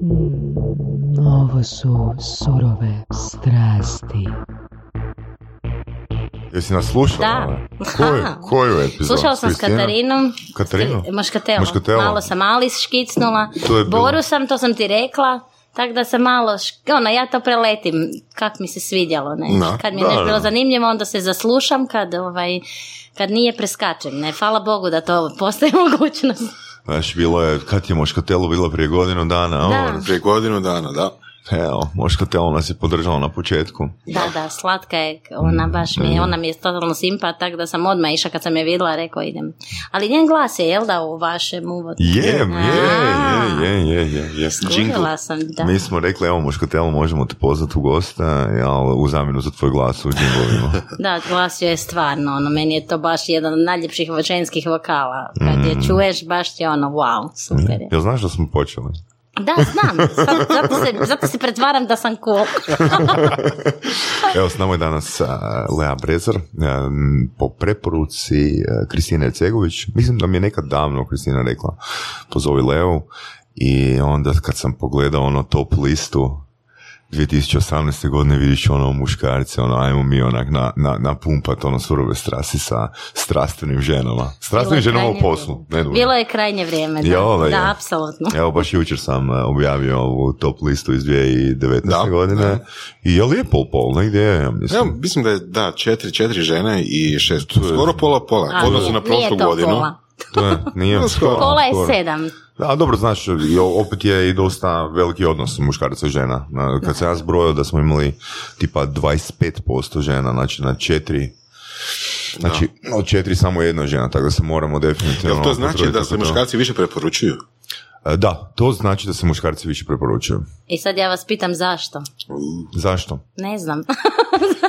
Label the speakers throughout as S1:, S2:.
S1: Mm, ovo su surove strasti.
S2: Jesi nas slušala?
S3: Da.
S2: Koju, koju epizodu?
S3: Slušala sam s
S2: Kristina?
S3: Katarinom.
S2: Katarinu?
S3: Moškatelo.
S2: Moškatelo.
S3: Malo sam Ali škicnula.
S2: To je bilo-
S3: Boru sam, to sam ti rekla. Tako da sam malo, šk- ono, ja to preletim, kak mi se svidjelo, ne.
S2: Da.
S3: Kad mi je
S2: Da,
S3: nešto
S2: da.
S3: bilo zanimljivo, onda se zaslušam, kad, ovaj, kad nije preskačem, ne. Hvala Bogu da to postoji mogućnost.
S2: Znaš, bilo je, kad je Moškatelo bilo prije godinu dana?
S3: Da.
S2: Ovo,
S4: Prije godinu dana, da.
S2: Evo, Moškatelo nas je podržalo na početku.
S3: Da, da, slatka je, ona baš mi, je- ona mi je totalno simpa, tako da sam odmah išla kad sam je vidjela, rekao idem. Ali njen glas je, jel da, u vašem uvodu?
S2: Je, je, je, je, je, je.
S3: Skužila sam, da.
S2: Mi smo rekli, evo Moškatelo, možemo te pozvati u gosta, ali u zamjenu za tvoj glas u džinglovima.
S3: Da, glas je stvarno, ono, meni je to baš jedan od najljepših ženskih vokala. Kad
S2: Mm.
S3: je čuješ, baš ti je ono, wow, super je.
S2: Jel znaš da smo počeli?
S3: Da, znam, zato, se, zato se pretvaram da sam cool.
S2: Evo, s nama je danas Lea Brezar, po preporuci Kristine Cegović. Mislim da mi je nekad davno Kristina rekla, pozovi Leu. I onda kad sam pogledao ono top listu 2018. godine vidiš ono muškarce, ono ajmo mi onak na, na, napumpat ono surove strasti sa strastvenim ženama. Strastvenim ženama u poslu. Ne.
S3: Bilo je krajnje vrijeme, da,
S2: Ja, ovaj,
S3: da, apsolutno.
S2: Evo baš jučer sam e, objavio ovu top listu iz 2019.
S4: Da,
S2: godine
S4: da.
S2: i je li je pol pol, negdje je, ja mislim.
S4: Ja, mislim da je, da, četiri, četiri žene i šest, skoro pola pola,
S3: nije-
S4: na prošlu godinu.
S3: pola.
S2: To je, nije
S4: Skoro.
S3: Pola je
S2: skoro.
S3: sedam.
S2: Da, dobro, znaš, opet je i dosta veliki odnos muškaraca i žena. Na- Kad sam ja zbrojio da smo imali tipa 25% žena, znači na četiri Znači, od četiri samo jedna žena, tako da se moramo definitivno...
S4: Jel to znači da se muškarci više preporučuju?
S2: E, Da, to znači da se muškarci više preporučuju.
S3: I sad ja vas pitam zašto?
S2: Zašto?
S3: Ne znam.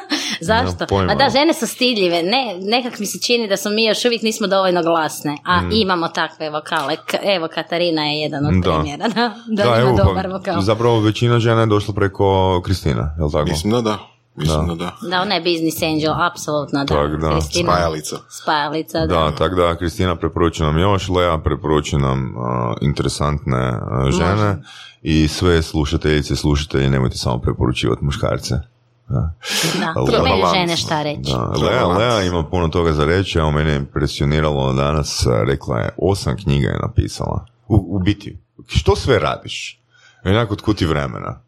S3: Zašto?
S2: Pojma.
S3: A da, žene su stidljive. Ne, nekak mi se čini da smo mi još uvijek nismo dovoljno glasne. A imamo takve vokale. Evo, Katarina je jedan od
S2: Mm. Da.
S3: primjera. Da, da, ima
S2: evo,
S3: dobar vokal.
S2: zapravo većina žena je došla preko Kristina, jel tako?
S4: Mislim da da. Mislim da da.
S3: Da, ona je business angel, apsolutno da.
S2: Tak, da.
S3: Kristina-
S4: Spajalica.
S3: Spajalica, da.
S2: Da, tako da Kristina preporučuje nam još, Lea preporučuje nam a, interesantne a, žene i sve slušateljice i slušatelji nemojte samo preporučivati muškarce. Da.
S3: Da, imaju žene šta reći.
S2: Da, Lea. Lea ima puno toga za reći, evo mene je impresioniralo danas, a, rekla je, osam knjiga je napisala. U, u biti, što sve radiš? Onako, otkud ti vremena?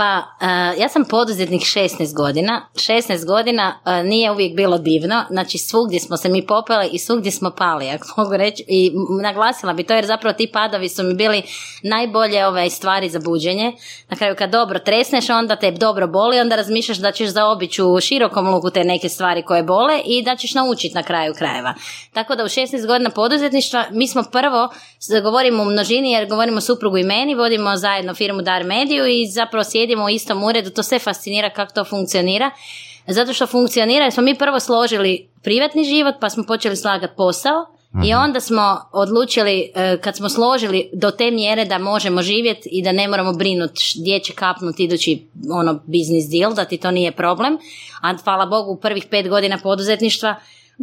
S3: Pa, e, ja sam poduzetnik 16 godina. 16 godina e, nije uvijek bilo divno. Znači, svugdje smo se mi popeli i svugdje smo pali, ako mogu reći. I naglasila bi to jer zapravo ti padovi su mi bili najbolje ove stvari za buđenje. Na kraju kad dobro tresneš, onda te dobro boli, onda razmišljaš da ćeš zaobići u širokom luku te neke stvari koje bole i da ćeš naučiti na kraju krajeva. Tako da u 16 godina poduzetništva mi smo prvo, govorimo u množini jer govorimo suprugu i meni, vodimo zajedno firmu Dar Mediju i zapravo sjedimo u istom uredu, to sve fascinira kako to funkcionira. Zato što funkcionira jer smo mi prvo složili privatni život pa smo počeli slagati posao i onda smo odlučili e, kad smo složili do te mjere da možemo živjeti i da ne moramo brinuti gdje će kapnuti idući ono business deal, da ti to nije problem. A hvala Bogu u prvih pet godina poduzetništva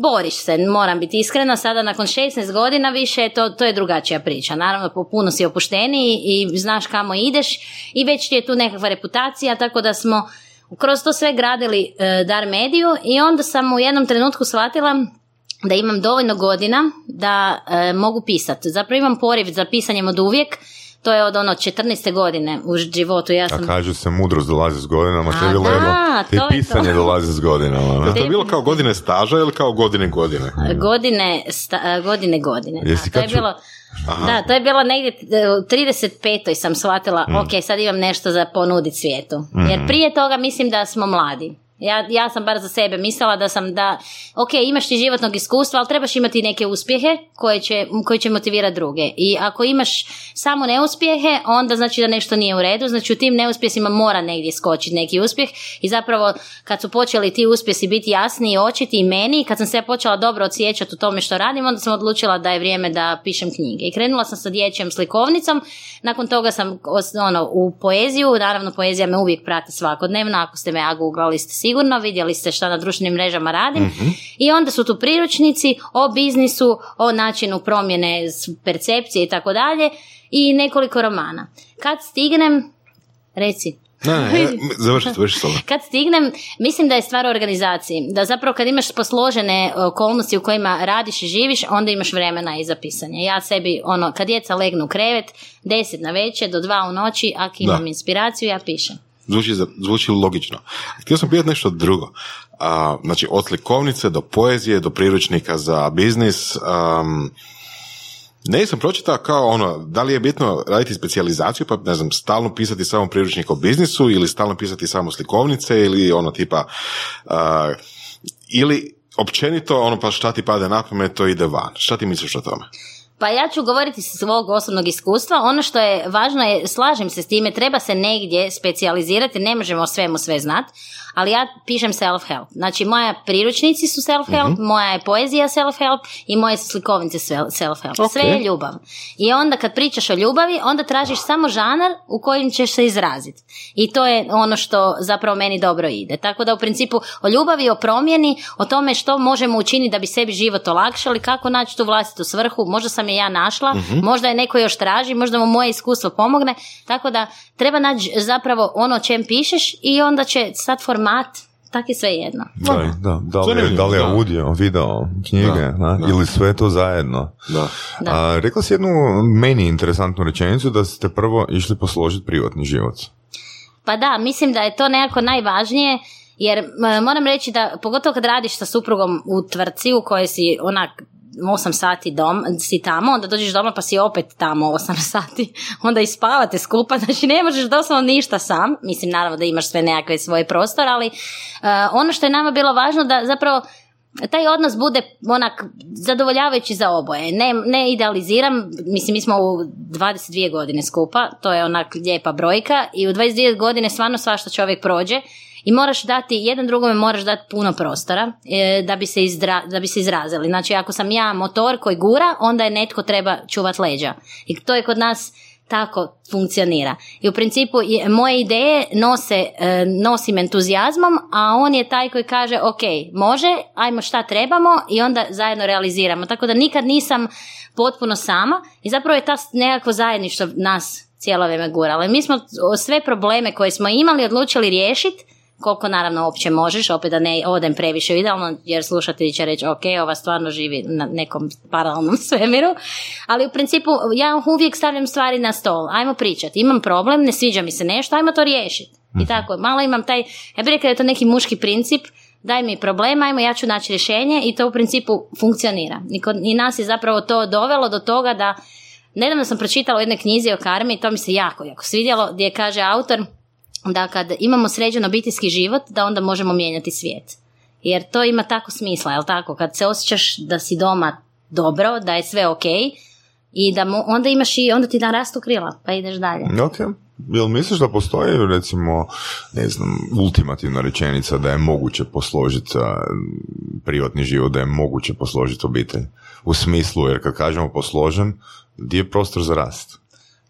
S3: boriš se, moram biti iskrena, sada nakon 16 godina više to, to je drugačija priča. Naravno, puno si opušteniji i znaš kamo ideš i već ti je tu nekakva reputacija, tako da smo kroz to sve gradili e, Dar Mediju i onda sam u jednom trenutku shvatila da imam dovoljno godina da e, mogu pisati. Zapravo imam poriv za pisanjem od uvijek, to je od ono 14. godine u životu. Ja
S2: A
S3: sam
S2: kaže se mudrost dolazi s godinama,
S3: A,
S2: tebi
S3: da,
S2: Lelo,
S3: to
S2: te
S3: je to.
S2: pisanje dolazi s godinama.
S4: Je to bilo kao godine staža ili kao godine godine?
S3: godine, sta- godine, godine. Da,
S2: Jesi
S3: to je bilo, da, to je bilo negdje e, u 35. sam shvatila,
S2: Mm.
S3: ok, sad imam nešto za ponuditi svijetu. Jer prije toga mislim da smo mladi. Ja, ja sam bar za sebe mislila da sam da, ok, imaš ti životnog iskustva, ali trebaš imati neke uspjehe koje će, koji će motivirati druge. I ako imaš samo neuspjehe, onda znači da nešto nije u redu, znači u tim neuspjesima mora negdje skočiti neki uspjeh. I zapravo kad su počeli ti uspjesi biti jasni i očiti i meni, kad sam se počela dobro odsjećati u tome što radim, onda sam odlučila da je vrijeme da pišem knjige. I krenula sam sa dječjom slikovnicom, nakon toga sam ono, u poeziju, naravno poezija me uvijek prati svakodnevno, ako ste me ja googlali ste sigurno, vidjeli ste šta na društvenim mrežama radim. I onda su tu priručnici o biznisu, o načinu promjene percepcije i tako dalje. i nekoliko romana. Kad stignem, reci,
S4: Ne, završi, završi
S3: kad stignem, mislim da je stvar u organizaciji. Da zapravo kad imaš posložene okolnosti u kojima radiš i živiš, onda imaš vremena i za pisanje. Ja sebi, ono, kad djeca legnu u krevet, deset na večer do dva u noći, ako imam
S4: Da.
S3: inspiraciju, ja pišem.
S4: Zvuči, zvuči logično. Htio sam pitati nešto drugo. A, znači, od slikovnice do poezije, do priručnika za biznis, um, ne sam pročitao kao ono, da li je bitno raditi specijalizaciju, pa ne znam, stalno pisati samo priručnik o biznisu ili stalno pisati samo slikovnice ili ono tipa, a, ili općenito ono pa šta ti pada na pamet, to ide van. Šta ti misliš o tome?
S3: Pa ja ću govoriti sa svog osobnog iskustva. Ono što je važno je, slažem se s time, treba se negdje specijalizirati, ne možemo o svemu sve znat, ali ja pišem self-help. Znači, moja priručnici su self-help,
S4: Mhm.
S3: moja je poezija self-help i moje su slikovnice self-help. Sve je ljubav. I onda kad pričaš o ljubavi, onda tražiš samo žanar u kojem ćeš se izraziti. I to je ono što zapravo meni dobro ide. Tako da u principu o ljubavi, o promjeni, o tome što možemo učiniti da bi sebi život olakšali, kako naći tu vlastitu svrhu, možda sam je ja našla, možda je neko još traži, možda mu moje iskustvo pomogne, tako da treba naći zapravo ono o čem pišeš i onda će sad format, tak je sve jedno.
S2: Da, da, da li je, da li je audio, video, knjige,
S4: Da,
S2: ili sve to zajedno.
S4: Da.
S3: Da.
S2: A, rekla si jednu meni interesantnu rečenicu da ste prvo išli posložiti privatni život.
S3: Pa da, mislim da je to nekako najvažnije, jer moram reći da, pogotovo kad radiš sa suprugom u tvrci u kojoj si onak 8 sati dom, si tamo, onda dođeš doma pa si opet tamo 8 sati, onda i spavate skupa, znači ne možeš doslovno ništa sam, mislim naravno da imaš sve nekakve svoje prostore, ali e, ono što je nama bilo važno da zapravo taj odnos bude onak zadovoljavajući za oboje. Ne, ne idealiziram, mislim mi smo u 22 godine skupa, to je onak lijepa brojka i u 22 godine stvarno svašta čovjek prođe i moraš dati, jedan drugome moraš dati puno prostora e, da, bi se izdra- da bi se izrazili. Znači ako sam ja motor koji gura, onda je netko treba čuvat leđa. I to je kod nas tako funkcionira. I u principu je- moje ideje nose, e, nosim entuzijazmom, a on je taj koji kaže ok, može, ajmo šta trebamo i onda zajedno realiziramo. Tako da nikad nisam potpuno sama i zapravo je ta nekakvo zajedništvo nas cijelo vrijeme guralo. I mi smo sve probleme koje smo imali odlučili riješiti koliko naravno uopće možeš, opet da ne odem previše idealno, jer slušatelji će reći, ok, ova stvarno živi na nekom paralelnom svemiru, ali u principu ja uvijek stavljam stvari na stol, ajmo pričati, imam problem, ne sviđa mi se nešto, ajmo to riješiti. I tako, malo imam taj, ja bih rekla da je to neki muški princip, daj mi problem, ajmo, ja ću naći rješenje. I to u principu funkcionira. I, kod, I nas je zapravo to dovelo do toga da, nedavno sam pročitala u jednoj knjizi o karmi i to mi se jako, jako svidjelo, gdje kaže autor, da kad imamo sređen obiteljski život, da onda možemo mijenjati svijet. Jer to ima tako smisla, jel tako? Kad se osjećaš da si doma dobro, da je sve ok, i da mo- onda imaš i, onda ti narastu krila, pa ideš dalje.
S2: Ok. Jel misliš da postoji recimo, ne znam, ultimativna rečenica da je moguće posložiti privatni život, da je moguće posložiti obitelj? U smislu, jer kad kažemo posložen, gdje je prostor za rast?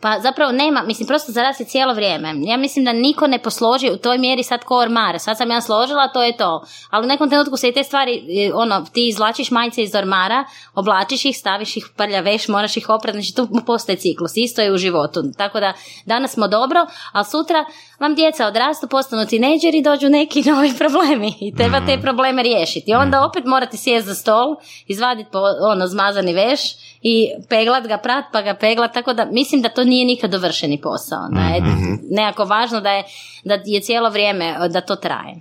S3: Pa zapravo nema, mislim, prosto za cijelo vrijeme. Ja mislim da niko ne posloži u toj mjeri sad ko ormar. Sad sam ja složila, to je to. Ali u nekom trenutku se i te stvari, e, ono, ti izvlačiš majice iz ormara, oblačiš ih, staviš ih, prljaveš, moraš ih oprati, znači tu postoje ciklus. Isto je u životu. Tako da danas smo dobro, a sutra vam djeca odrastu, postanu tineđeri dođu neki novi problemi. I treba te probleme riješiti. Onda opet morate sjesti za stol, izvaditi ono, zmazani veš i peglat ga, prat pa ga peglat, tako da mislim da to nije nikad dovršeni posao. Da je nekako važno da je, da je cijelo vrijeme da to traje.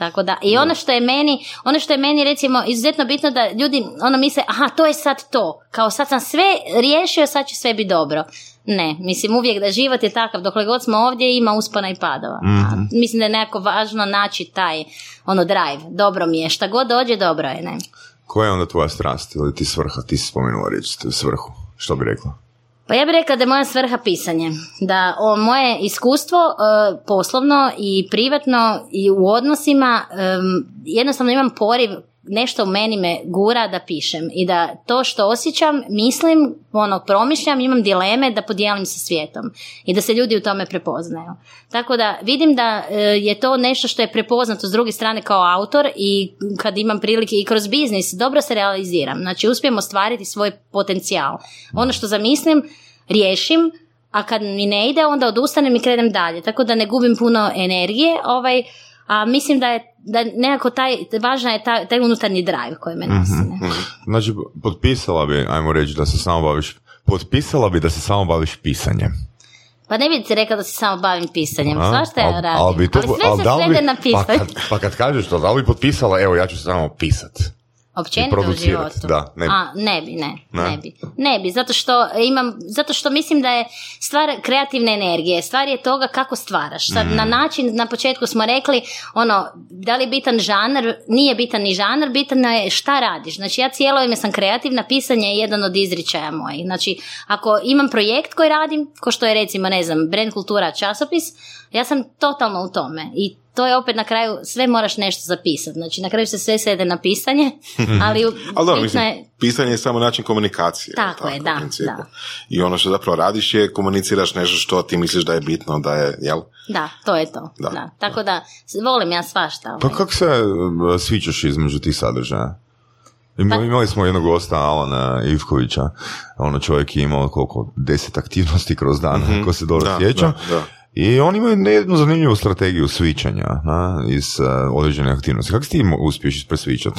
S3: Tako da, i ono što je meni, ono što je meni recimo izuzetno bitno da ljudi ono misle, aha, to je sad to, kao sad sam sve riješio, sad će sve biti dobro. Ne, mislim uvijek da život je takav, dokle god smo ovdje ima uspona i padova. A mislim da je nekako važno naći taj ono drive, dobro mi je, šta god dođe, dobro je, ne.
S2: Koja je onda tvoja strast ili ti svrha? Ti si spomenula reći svrhu. Što bi rekla?
S3: Pa ja bih rekla da je moja svrha pisanje. Da o, moje iskustvo e, poslovno i privatno i u odnosima em, jednostavno imam poriv nešto u meni me gura da pišem i da to što osjećam, mislim, ono, promišljam, imam dileme da podijelim sa svijetom i da se ljudi u tome prepoznaju. Tako da vidim da e, je to nešto što je prepoznato s druge strane kao autor i kad imam prilike i kroz biznis, dobro se realiziram. Znači, uspijem ostvariti svoj potencijal. Ono što zamislim, riješim, a kad mi ne ide, onda odustanem i krenem dalje. Tako da ne gubim puno energije, ovaj, a mislim da je da nekako taj, važna je taj, taj unutarnji drive koji me nosi. ne.
S2: Znači, potpisala bi, ajmo reći, da se samo baviš, potpisala bi da se samo baviš pisanjem.
S3: Pa ne bi ti rekao da se samo bavim pisanjem,
S2: A?
S3: svašta ja radim, ali,
S2: to-
S3: sve
S2: al
S3: se svede na
S2: Pa
S3: pisanje,
S2: kad, pa kad kažeš to, da li bi potpisala, evo ja ću samo pisat.
S3: Općenito u životu.
S2: da, ne bi.
S3: A, ne bi, ne,
S2: Ne?
S3: ne, bi. Ne bi, zato što imam, zato što mislim da je stvar kreativne energije, stvar je toga kako stvaraš. Sad,
S2: Mm.
S3: na način, na početku smo rekli, ono, da li je bitan žanr, nije bitan ni žanr, bitano je šta radiš. Znači, ja cijelo vrijeme sam kreativna, pisanje je jedan od izričaja mojih. Znači, ako imam projekt koji radim, ko što je recimo, ne znam, brand kultura časopis, ja sam totalno u tome i to je opet na kraju, sve moraš nešto zapisati. Znači, na kraju se sve svede na pisanje, ali,
S4: Ali dobro, mislim,
S3: je
S4: pisanje je samo način komunikacije. jel
S3: Tako je, da, da.
S4: I ono što zapravo radiš je komuniciraš nešto što ti misliš da je bitno, da je, jel?
S3: Da, to je to.
S4: Da,
S3: Da, Tako da, volim ja svašta.
S2: Pa
S3: ovaj.
S2: kako se uh, sviđaš između tih sadržaja?
S3: Pa-
S2: Imali smo jednog gosta, Alana Ivkovića, ono čovjek je imao koliko, deset aktivnosti kroz dan, ko se dobro
S4: Da,
S2: sjeća.
S4: da, da.
S2: I oni imaju jednu zanimljivu strategiju svičanja na, iz uh, određene aktivnosti. Kako ti uspiješ presvičat?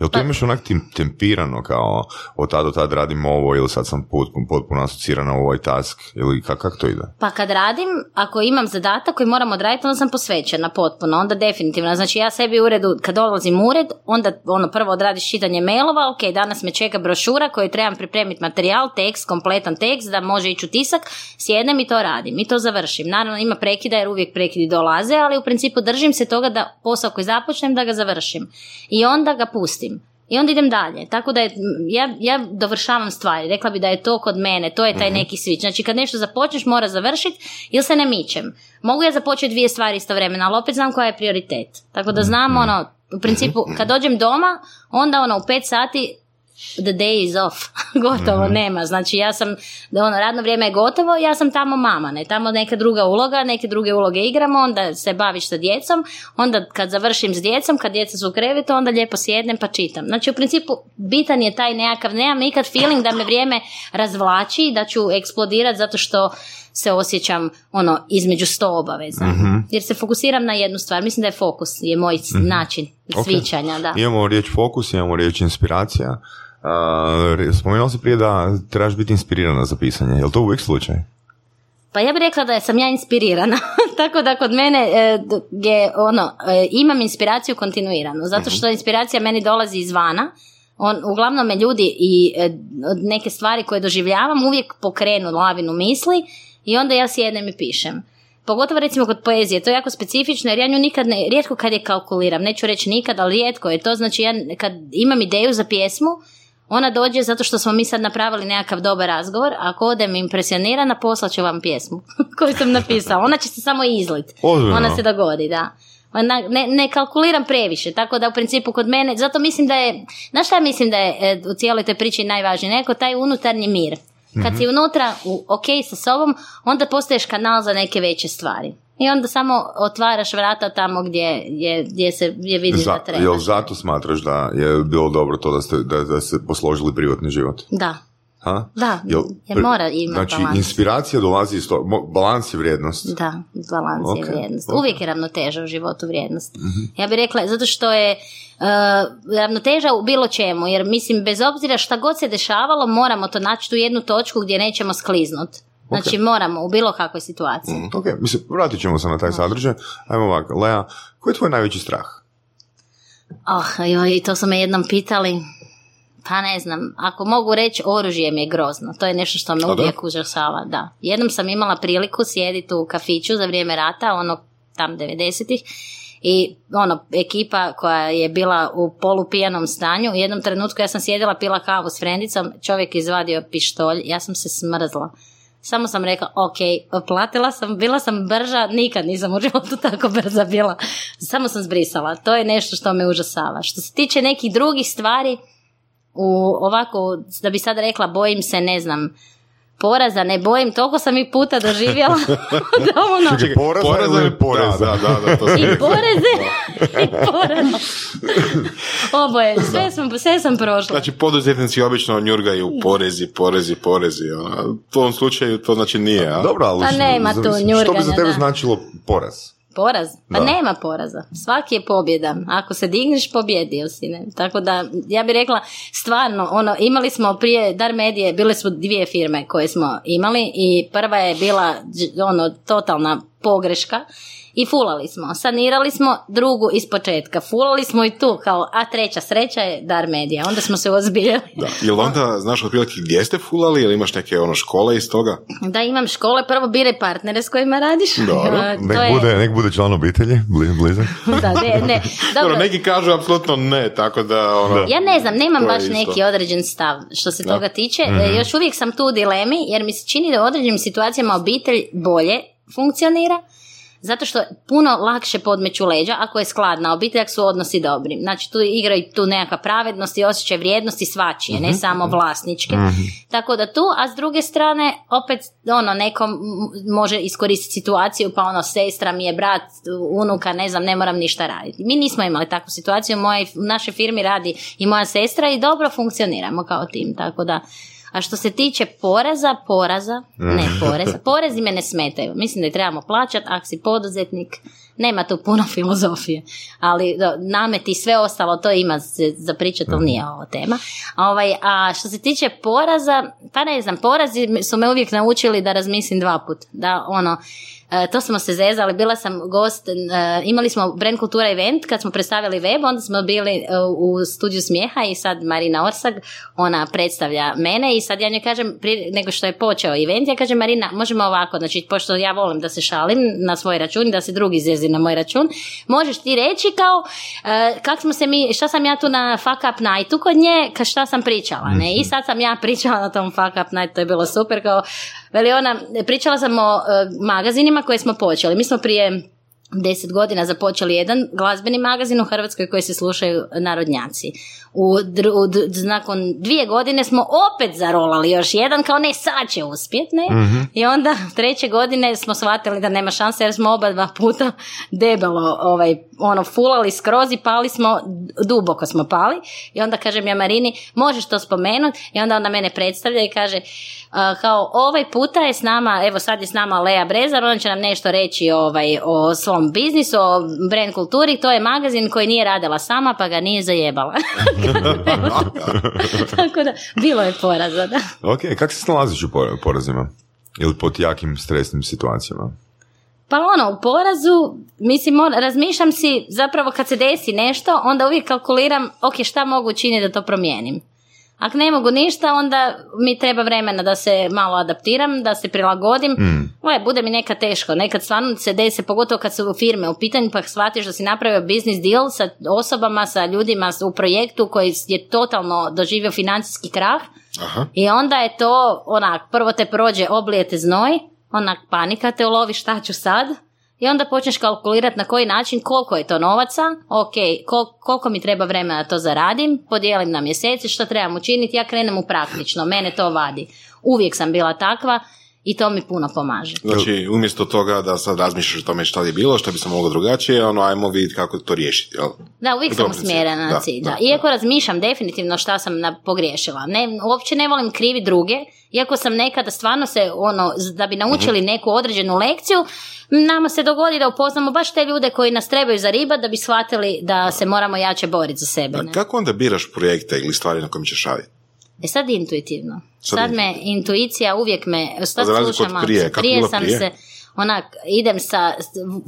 S2: Jel
S3: Pa-
S2: to imaš onak tempirano kao od tad do tad radim ovo ili sad sam potpuno, potpuno asocirana u ovaj task ili kako kak to ide?
S3: Pa kad radim, ako imam zadatak koji moram odraditi, onda sam posvećena potpuno, onda definitivno. Znači ja sebi u uredu, kad dolazim u ured, onda ono prvo odradiš čitanje mailova, ok, danas me čeka brošura koju trebam pripremiti materijal, tekst, kompletan tekst, da može ići u tisak, sjednem i to radim i to završim. Naravno ima prekida jer uvijek prekidi dolaze, ali u principu držim se toga da posao koji započnem da ga završim. I onda ga pustim. I onda idem dalje. Tako da je, ja, ja dovršavam stvari. Rekla bi da je to kod mene, to je taj neki switch. Znači kad nešto započneš mora završiti ili se ne mičem. Mogu ja započeti dvije stvari istovremeno, ali opet znam koja je prioritet. Tako da znam ono, u principu kad dođem doma, onda ono u pet sati the day is off. gotovo nema. Znači ja sam, da ono radno vrijeme je gotovo, ja sam tamo mama, ne tamo neka druga uloga, neke druge uloge igramo, onda se baviš sa djecom, onda kad završim s djecom, kad djeca su u krevetu, onda lijepo sjednem pa čitam. Znači u principu bitan je taj nekakav, nemam nikad feeling da me vrijeme razvlači, i da ću eksplodirati zato što se osjećam ono između sto obaveza. Jer se fokusiram na jednu stvar. Mislim da je fokus, je moj način
S2: Ok.
S3: svičanja, da.
S2: Imamo riječ fokus, imamo riječ inspiracija. Uh, spomenuo si prije da trebaš biti inspirirana za pisanje. Je li to uvijek slučaj?
S3: Pa ja bih rekla da sam ja inspirirana. Tako da kod mene e, je ono, e, imam inspiraciju kontinuirano. Zato što inspiracija meni dolazi izvana. On, uglavnom me ljudi i e, neke stvari koje doživljavam uvijek pokrenu lavinu misli i onda ja sjednem i pišem. Pogotovo recimo kod poezije, to je jako specifično jer ja nju nikad ne, rijetko kad je kalkuliram, neću reći nikad, ali rijetko je to, znači ja kad imam ideju za pjesmu, ona dođe zato što smo mi sad napravili nekakav dobar razgovor, a ako odem impresionirana, poslat ću vam pjesmu koju sam napisala. Ona će se samo izlit.
S2: Ozbiljno?
S3: Ona se dogodi, da. Ona- Ne, ne kalkuliram previše, tako da u principu kod mene, zato mislim da je, znaš šta mislim da je e, u cijeloj toj priči najvažnije, neko taj unutarnji mir. Kad si unutra u, ok sa sobom, onda postaješ kanal za neke veće stvari. I onda samo otvaraš vrata tamo gdje, je, gdje se gdje vidiš
S2: Za,
S3: da treba.
S2: jel zato smatraš da je bilo dobro to da ste, da, da ste posložili privatni život?
S3: Da,
S2: Ha?
S3: Da, jer
S2: pri-
S3: mora imati
S2: Znači,
S3: balans.
S2: inspiracija dolazi iz toga, balans je vrijednost.
S3: Da, balans
S2: Ok,
S3: je vrijednost.
S2: ok. Mhm.
S3: Uvijek je ravnoteža u životu vrijednost. Ja bih rekla, zato što je uh, ravnoteža u bilo čemu, jer mislim, bez obzira šta god se dešavalo, moramo to naći tu jednu točku gdje nećemo skliznut. Znači, moramo u bilo kakvoj situaciji.
S2: Ok, mislim, vratit ćemo se na taj sadržaj. Ajmo ovako, Lea, koji je tvoj najveći strah?
S3: Oh, joj, to su me jednom pitali. Pa ne znam, ako mogu reći, oružje mi je grozno. To je nešto što me
S4: A da?
S3: uvijek užasava, da. Jednom sam imala priliku sjediti u kafiću za vrijeme rata, ono tam 90-ih, i ono, ekipa koja je bila u polupijanom stanju, u jednom trenutku ja sam sjedila, pila kavu s frendicom, čovjek je izvadio pištolj, ja sam se smrzla. Samo sam rekla, ok, platila sam, bila sam brža, nikad nisam u životu tako brza bila. Samo sam zbrisala. To je nešto što me užasava. Što se tiče nekih drugih stvari, u ovako, da bi sad rekla, bojim se, ne znam, poraza ne bojim, toliko sam ih puta doživjela da ono...
S2: Čekaj, poraza
S4: Poreza
S2: ili poreza?
S4: Da, da, da, to sam
S3: I poreze, i poraza. Oboje, sve sam, sve sam prošla.
S4: Znači, poduzetnici obično njurgaju porezi, porezi, porezi. ono. U tom slučaju to znači nije, a?
S2: Dobro, ali
S3: Pa
S2: što-
S3: nema tu
S2: Što bi za
S3: njurganja,
S2: tebe
S3: da.
S2: značilo poraz?
S3: Poraz? Pa
S2: Da.
S3: nema poraza. Svaki je pobjeda. Ako se digneš, pobjedio si. Ne? Tako da, ja bih rekla, stvarno, ono, imali smo prije Dar Medije, bile su dvije firme koje smo imali i prva je bila ono, totalna pogreška i fulali smo. Sanirali smo drugu iz početka. Fulali smo i tu, kao, a treća sreća je Dar Medija. Onda smo se ozbiljili.
S4: Da. Jel onda znaš otprilike gdje ste fulali ili imaš neke ono škole iz toga?
S3: Da imam škole, prvo biraj partnere s kojima radiš.
S4: Dobro.
S3: To
S2: Nek,
S3: je-
S2: bude, nek bude član obitelji, bli- blizak.
S3: Da, ne, ne.
S4: Dobro,
S3: Dobro,
S4: neki kažu apsolutno ne, tako da ono...
S3: Ja ne znam, nemam baš
S4: isto.
S3: neki određen stav što se
S4: Da.
S3: toga tiče. E, Još uvijek sam tu u dilemi jer mi se čini da u određenim situacijama obitelj bolje funkcionira zato što puno lakše podmeću leđa ako je skladna obitelj, ako su odnosi dobri. Znači tu igraju tu nekakva pravednost i osjećaj vrijednosti svačije, ne samo vlasničke. Tako da tu, a s druge strane opet ono nekom može iskoristiti situaciju pa ono sestra mi je brat, unuka, ne znam, ne moram ništa raditi. Mi nismo imali takvu situaciju, u našoj firmi radi i moja sestra i dobro funkcioniramo kao tim, tako da a što se tiče poreza, poraza, ne poreza, porezi me ne smetaju. Mislim da ih trebamo plaćati, ako si poduzetnik, nema tu puno filozofije, ali do, nameti sve ostalo, to ima za pričati, ali nije ovo tema. A, Ovaj, a što se tiče poraza, pa ne znam, porazi su me uvijek naučili da razmislim dva put, da ono, to smo se zezali, bila sam gost, e, imali smo Brand Kultura event kad smo predstavili web, onda smo bili e, u studiju smijeha i sad Marina Orsag, ona predstavlja mene i sad ja njoj kažem, prije nego što je počeo event, ja kažem Marina, možemo ovako, znači pošto ja volim da se šalim na svoj račun, da se drugi zezi na moj račun, možeš ti reći kao e, kak smo se mi, šta sam ja tu na fuck up nightu kod nje, ka šta sam pričala, ne, i sad sam ja pričala na tom fuck up night, to je bilo super, kao Veli ona, pričala sam o e, magazinima koje smo počeli. Mi smo prije deset godina započeli jedan glazbeni magazin u Hrvatskoj koji se slušaju narodnjaci. U, u nakon dvije godine smo opet zarolali još jedan, kao ne, sad će uspjet, ne? I onda treće godine smo shvatili da nema šanse jer smo oba dva puta debelo ovaj, ono, fulali skroz i pali smo, duboko smo pali. I onda kažem ja Marini, možeš to spomenuti? I onda ona mene predstavlja i kaže, a, kao ovaj puta je s nama, evo sad je s nama Lea Brezar, ona će nam nešto reći ovaj, o svom biznisu, o brand kulturi, to je magazin koji nije radila sama pa ga nije zajebala. Tako da, bilo je poraza, da.
S2: Ok, kako se snalaziš u por- porazima? Ili pod jakim stresnim situacijama?
S3: Pa ono, u porazu, mislim, razmišljam si, zapravo kad se desi nešto, onda uvijek kalkuliram, ok, šta mogu učiniti da to promijenim. Ako ne mogu ništa, onda mi treba vremena da se malo adaptiram, da se prilagodim.
S2: Mm.
S3: Gle, bude mi nekad teško, nekad stvarno se desi, pogotovo kad su firme u pitanju, pa shvatiš da si napravio business deal sa osobama, sa ljudima u projektu koji je totalno doživio financijski krah.
S4: Aha.
S3: I onda je to, onak, prvo te prođe, oblijete znoj, onak, panika te ulovi, šta ću sad? I onda počneš kalkulirati na koji način, koliko je to novaca, ok, kol- koliko mi treba vremena da to zaradim, podijelim na mjeseci, što trebam učiniti, ja krenem u praktično, mene to vadi. Uvijek sam bila takva i to mi puno pomaže.
S4: Znači, umjesto toga da sad razmišljaš o tome šta je bilo, šta bi se moglo drugačije, ono, ajmo vidjeti kako to riješiti, jel?
S3: Da, uvijek sam usmjerena na cilj.
S4: da,
S3: Da, Iako razmišljam definitivno šta sam na, pogriješila. Ne, uopće ne volim krivi druge, iako sam nekada stvarno se, ono, da bi naučili
S4: Mhm.
S3: neku određenu lekciju, nama se dogodi da upoznamo baš te ljude koji nas trebaju za riba da bi shvatili da se moramo jače boriti za sebe.
S4: A
S3: Ne?
S4: kako onda biraš projekte ili stvari na kojim ćeš raditi?
S3: E sad intuitivno.
S4: Sad
S3: Sad, me intuicija uvijek me, sad slušam,
S4: prije,
S3: prije sam
S4: prije?
S3: se onak, idem sa,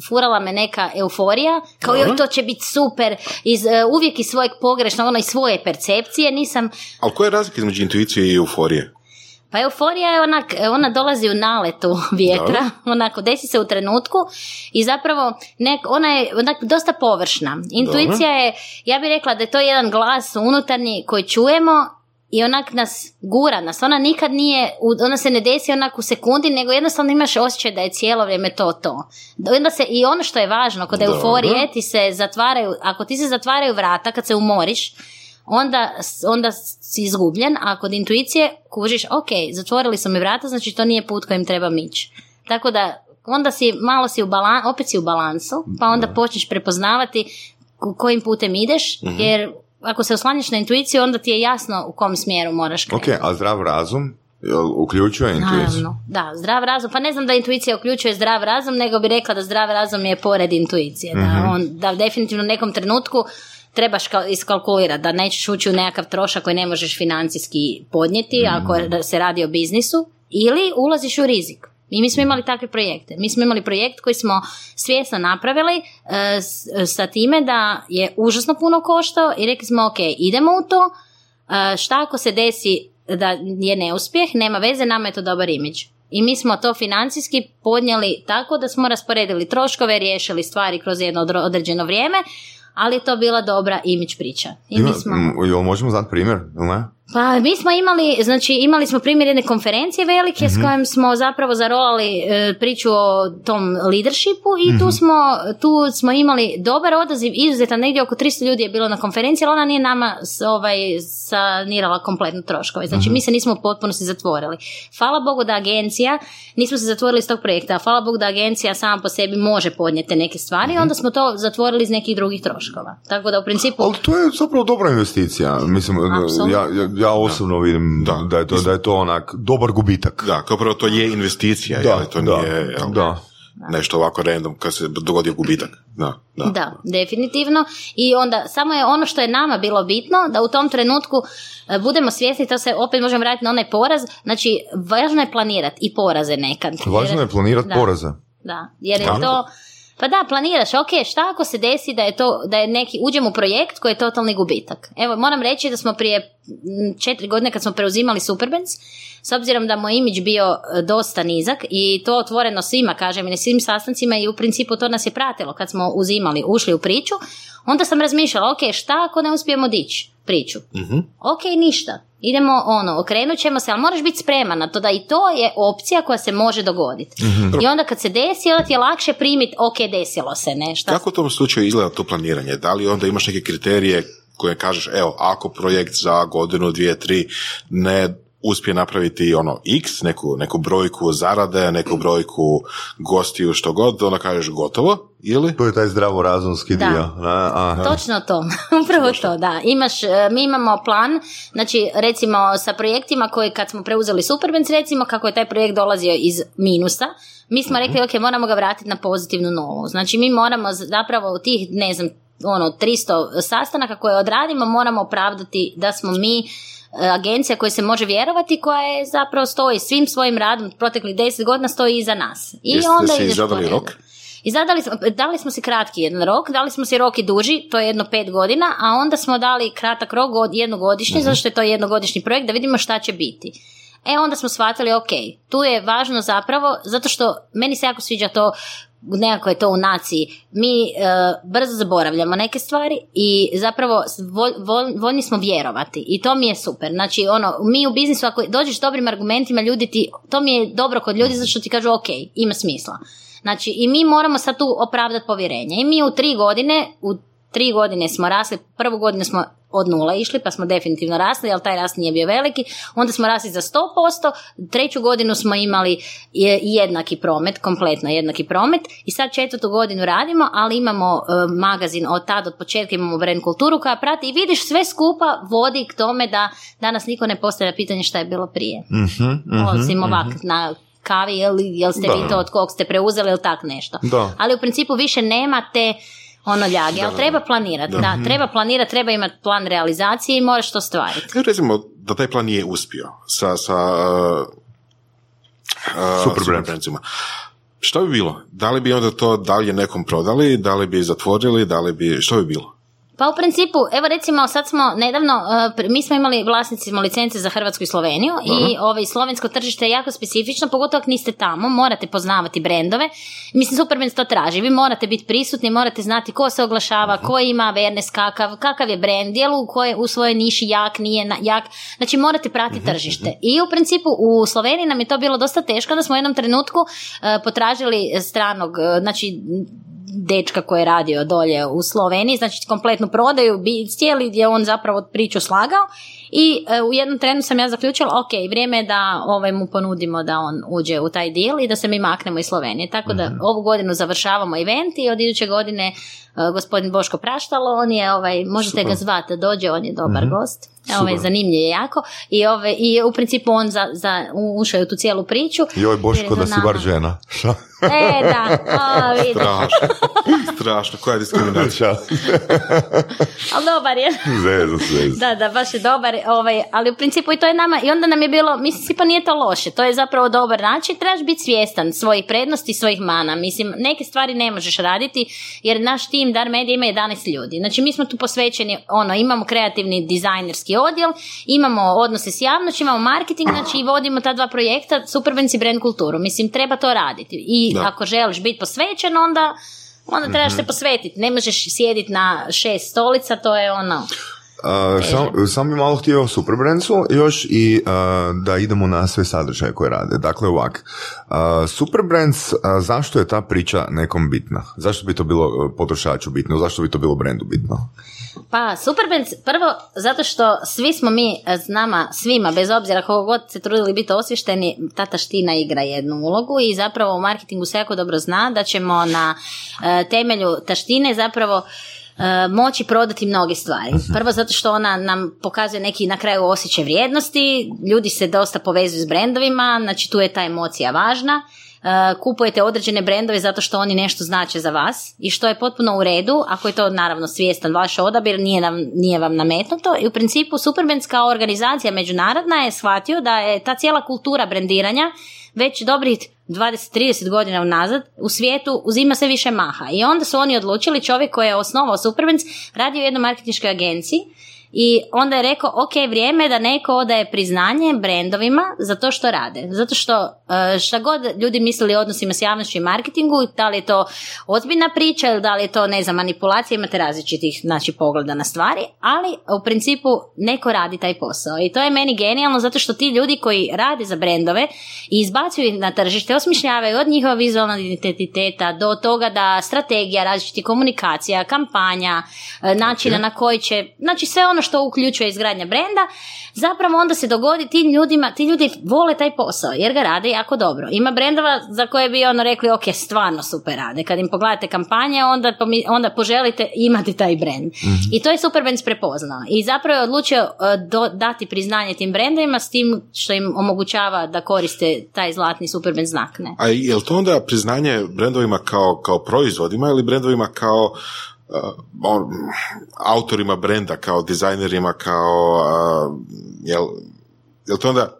S3: furala me neka euforija, kao joj to će biti super, iz, e, uvijek iz svojeg pogrešnog, ono iz svoje percepcije, nisam,
S4: Ali koja je razlika između intuicije i euforije?
S3: pa euforija je onak, ona dolazi u naletu vjetra, onako, desi se u trenutku i zapravo nek, ona je onak dosta površna. Intuicija je, ja bih rekla da je to jedan glas unutarnji koji čujemo i onak nas gura nas. Ona nikad nije, ona se ne desi onak u sekundi, nego jednostavno imaš osjećaj da je cijelo vrijeme to to. Da Onda se, I ono što je važno kod
S4: Dobro.
S3: euforije, ti se zatvaraju, ako ti se zatvaraju vrata kad se umoriš, onda, onda si izgubljen, a kod intuicije kužiš, ok, zatvorili su mi vrata, znači to nije put kojim treba ići. Tako da onda si malo si u balan, opet si u balansu, pa onda počneš prepoznavati kojim putem ideš,
S2: Mhm.
S3: jer ako se oslanjaš na intuiciju, onda ti je jasno u kom smjeru moraš krenuti.
S2: Ok, a zdrav razum uključuje intuiciju?
S3: Naravno, da, zdrav razum, pa ne znam da intuicija uključuje zdrav razum, nego bi rekla da zdrav razum je pored intuicije,
S2: Mhm.
S3: da, on, da definitivno u nekom trenutku trebaš kal- iskalkulirati, da nećeš ući u nekakav trošak koji ne možeš financijski podnijeti
S2: Mhm.
S3: ako je- se radi o biznisu, ili ulaziš u rizik. I mi smo imali takve projekte. Mi smo imali projekt koji smo svjesno napravili e, s- sa time da je užasno puno koštao i rekli smo ok, idemo u to, E, šta ako se desi da je neuspjeh, nema veze, nama je to dobar imidž. I mi smo to financijski podnijeli tako da smo rasporedili troškove, riješili stvari kroz jedno određeno vrijeme, ali je to bila dobra imidž priča. I mi
S2: Ima,
S3: smo...
S2: m, jel možemo znati primjer, ili ne?
S3: Pa mi smo imali, znači imali smo primjer jedne konferencije velike
S2: Mhm.
S3: s kojom smo zapravo zarolali e, priču o tom leadershipu i
S2: Mhm.
S3: tu smo tu smo imali dobar odaziv, izuzetan negdje oko 300 ljudi je bilo na konferenciji, ali ona nije nama s- ovaj sanirala kompletno troškove. Znači
S2: Mhm.
S3: mi se nismo u potpunosti zatvorili. Hvala Bogu da agencija, nismo se zatvorili iz tog projekta, a hvala Bogu da agencija sama po sebi može podnijeti neke stvari,
S2: Mhm.
S3: onda smo to zatvorili iz nekih drugih troškova. Tako da u principu
S2: Ali to je zapravo dobra investicija. Mislim, ja, ja osobno vidim da.
S4: Da.
S2: je to, da je to onak dobar gubitak.
S4: Da, kao prvo to je investicija,
S2: Da,
S4: jel, to
S2: da,
S4: nije jel,
S2: da.
S4: nešto ovako random kad se dogodio gubitak. Da, da.
S3: Da, definitivno. I onda samo je ono što je nama bilo bitno da u tom trenutku e, budemo svjesni, to se opet možemo vratiti na onaj poraz, znači važno je planirati i poraze nekad.
S2: Važno je planirati
S3: Da.
S2: poraze.
S3: Da, jer je to pa da, planiraš, ok, šta ako se desi da je to, da je neki, uđemo u projekt koji je totalni gubitak. Evo, moram reći da smo prije četiri godine kad smo preuzimali Superbands, s obzirom da moj imidž bio e, dosta nizak i to otvoreno svima, kažem, i na svim sastancima i u principu to nas je pratilo kad smo uzimali, ušli u priču, onda sam razmišljala, ok, šta ako ne uspijemo dići priču?
S4: Mhm.
S3: ok, ništa, idemo ono, okrenut ćemo se, ali moraš biti spreman na to da i to je opcija koja se može dogoditi. I onda kad se desi, onda ti je lakše primiti, ok, desilo se nešto.
S4: Kako u tom slučaju izgleda to planiranje? Da li onda imaš neke kriterije koje kažeš, evo, ako projekt za godinu, dvije, tri ne uspije napraviti ono x, neku, neku brojku zarade, neku brojku gostiju, što god, onda kažeš gotovo, ili?
S2: To je taj zdravorazumski
S3: Da.
S2: dio. A, aha.
S3: Točno to, upravo to, da. Imaš, e, mi imamo plan, znači recimo sa projektima koji kad smo preuzeli Superbands, recimo kako je taj projekt dolazio iz minusa, mi smo rekli ok, moramo ga vratiti na pozitivnu novu. Znači mi moramo zapravo u tih, ne znam, ono, 300 sastanaka koje odradimo, moramo opravdati da smo mi agencija koja se može vjerovati, koja je zapravo stoji svim svojim radom proteklih 10 godina stoji iza nas. I
S4: Jeste
S3: onda po
S4: zadali rok?
S3: I zadali smo, dali smo si kratki jedan rok, dali smo si rok i duži, to je jedno pet godina, a onda smo dali kratak rok od jednogodišnji, zato što je to jednogodišnji projekt, da vidimo šta će biti. E onda smo shvatili, ok, tu je važno zapravo, zato što meni se jako sviđa to, nekako je to u naciji, mi e, brzo zaboravljamo neke stvari i zapravo vol, vol- voljni smo vjerovati i to mi je super. Znači, ono, mi u biznisu ako dođeš dobrim argumentima, ljudi ti, to mi je dobro kod ljudi zato što ti kažu, ok, ima smisla. Znači, i mi moramo sad tu opravdati povjerenje. I mi u tri godine, u tri godine smo rasli, prvu godinu smo od nula išli, pa smo definitivno rasli, ali taj rast nije bio veliki. Onda smo rasli za 100%, treću godinu smo imali je- jednaki promet, kompletno jednaki promet i sad četvrtu godinu radimo, ali imamo e, magazin od tad, od početka imamo brand kulturu koja prati i vidiš sve skupa vodi k tome da danas niko ne postavlja pitanje šta je bilo prije.
S2: Mhm, mhm,
S3: Osim ovak na kavi, jel, jel ste vi
S2: Da.
S3: to od kog ste preuzeli ili tak nešto.
S2: Da.
S3: Ali u principu više nema te ono ljage, ali treba planirati, da. treba planirati, treba imati plan realizacije i moraš to stvariti.
S4: Recimo da taj plan nije uspio sa, sa uh, uh, bi bilo? Da li bi onda to dalje nekom prodali, da li bi zatvorili, da li bi, što bi bilo?
S3: Pa u principu, evo recimo sad smo nedavno, pr- mi smo imali, vlasnici smo licence za Hrvatsku i Sloveniju i ovaj, slovensko tržište je jako specifično, pogotovo ako niste tamo, morate poznavati brendove. Mislim, Superman to traži, vi morate biti prisutni, morate znati ko se oglašava, ko ima awareness kakav, kakav je brend, je li u, koje, u svojoj niši jak, nije na- jak, znači morate pratiti tržište. I u principu u Sloveniji nam je to bilo dosta teško, da smo u jednom trenutku uh, potražili stranog, uh, znači dečka koji je radio dolje u Sloveniji, znači kompletnu prodaju, cijeli je on zapravo priču slagao i e, u jednom trenu sam ja zaključila, ok, vrijeme je da ovaj, mu ponudimo da on uđe u taj deal i da se mi maknemo iz Slovenije. Tako da ovu godinu završavamo event i od iduće godine e, gospodin Boško Praštalo, on je, ovaj, možete ga zvati dođe, on je dobar gost. Ovaj,
S2: Super.
S3: zanimljiv je jako i, ove, i u principu on za, za, ušao je u tu cijelu priču.
S2: Joj, Boško,
S3: je
S2: da si bar žena.
S3: E, da, vidi.
S4: Strašno. Strašno. Koja je diskriminacija?
S3: Ali dobar je.
S2: Zezu, zezu.
S3: Da, da, baš je dobar, ovaj, ali u principu i to je nama, i onda nam je bilo, mislim, si pa nije to loše, to je zapravo dobar način, trebaš biti svjestan svojih prednosti i svojih mana, mislim, neke stvari ne možeš raditi, jer naš tim Dar Media ima 11 ljudi, znači mi smo tu posvećeni, ono, imamo kreativni dizajnerski odjel, imamo odnose s javnošću, imamo marketing, znači i vodimo ta dva projekta, Superbands i brand kulturu, mislim, treba to raditi. I
S4: Da.
S3: ako želiš biti posvećen, onda onda trebaš se posvetiti, ne možeš sjediti na šest stolica, to je ono...
S2: Uh, sam, sam bi malo htio o Superbrandsu još i uh, da idemo na sve sadržaje koje rade. Dakle, ovak, uh, Superbrands, uh, zašto je ta priča nekom bitna? Zašto bi to bilo uh, potrošaču bitno? Zašto bi to bilo brendu bitno?
S3: Pa, Superbands, prvo, zato što svi smo mi, e, s nama, svima, bez obzira koliko god se trudili biti osvješteni, ta taština igra jednu ulogu i zapravo u marketingu se jako dobro zna da ćemo na e, temelju taštine zapravo e, moći prodati mnoge stvari. Prvo zato što ona nam pokazuje neki na kraju osjećaj vrijednosti, ljudi se dosta povezuju s brendovima, znači tu je ta emocija važna. E, kupujete određene brendove zato što oni nešto znače za vas i što je potpuno u redu, ako je to naravno svjestan vaš odabir, nije, nam, nije vam nametnuto. I u principu Superbands kao organizacija međunarodna je shvatio da je ta cijela kultura brendiranja već dobrih 20-30 godina unazad u svijetu uzima sve više maha. I onda su oni odlučili, čovjek koji je osnovao Superbands radi u jednoj marketinškoj agenciji i onda je rekao, ok, vrijeme je da neko odaje priznanje brendovima za to što rade. Zato što e, šta god ljudi mislili o odnosima s javnošću i marketingu, da li je to ozbiljna priča ili da li je to, ne znam, manipulacija, imate različitih znači, pogleda na stvari, ali u principu neko radi taj posao. I to je meni genijalno zato što ti ljudi koji rade za brendove i izbacuju ih na tržište, osmišljavaju od njihova vizualnog identiteta do toga da strategija različitih komunikacija, kampanja, e, načina na koji će, znači sve ono što uključuje izgradnja brenda, zapravo onda se dogodi tim ljudima, ti ljudi vole taj posao jer ga rade jako dobro. Ima brendova za koje bi ono rekli, ok, stvarno super rade. Kad im pogledate kampanje, onda, onda poželite imati taj brend. I to je Superbands prepoznao. I zapravo je odlučio e, do- dati priznanje tim brendovima s tim što im omogućava da koriste taj zlatni Superbands znak. Ne?
S4: A je li to onda priznanje brendovima kao, kao proizvodima ili brendovima kao on, autorima brenda, kao dizajnerima, kao uh, jel, jel to onda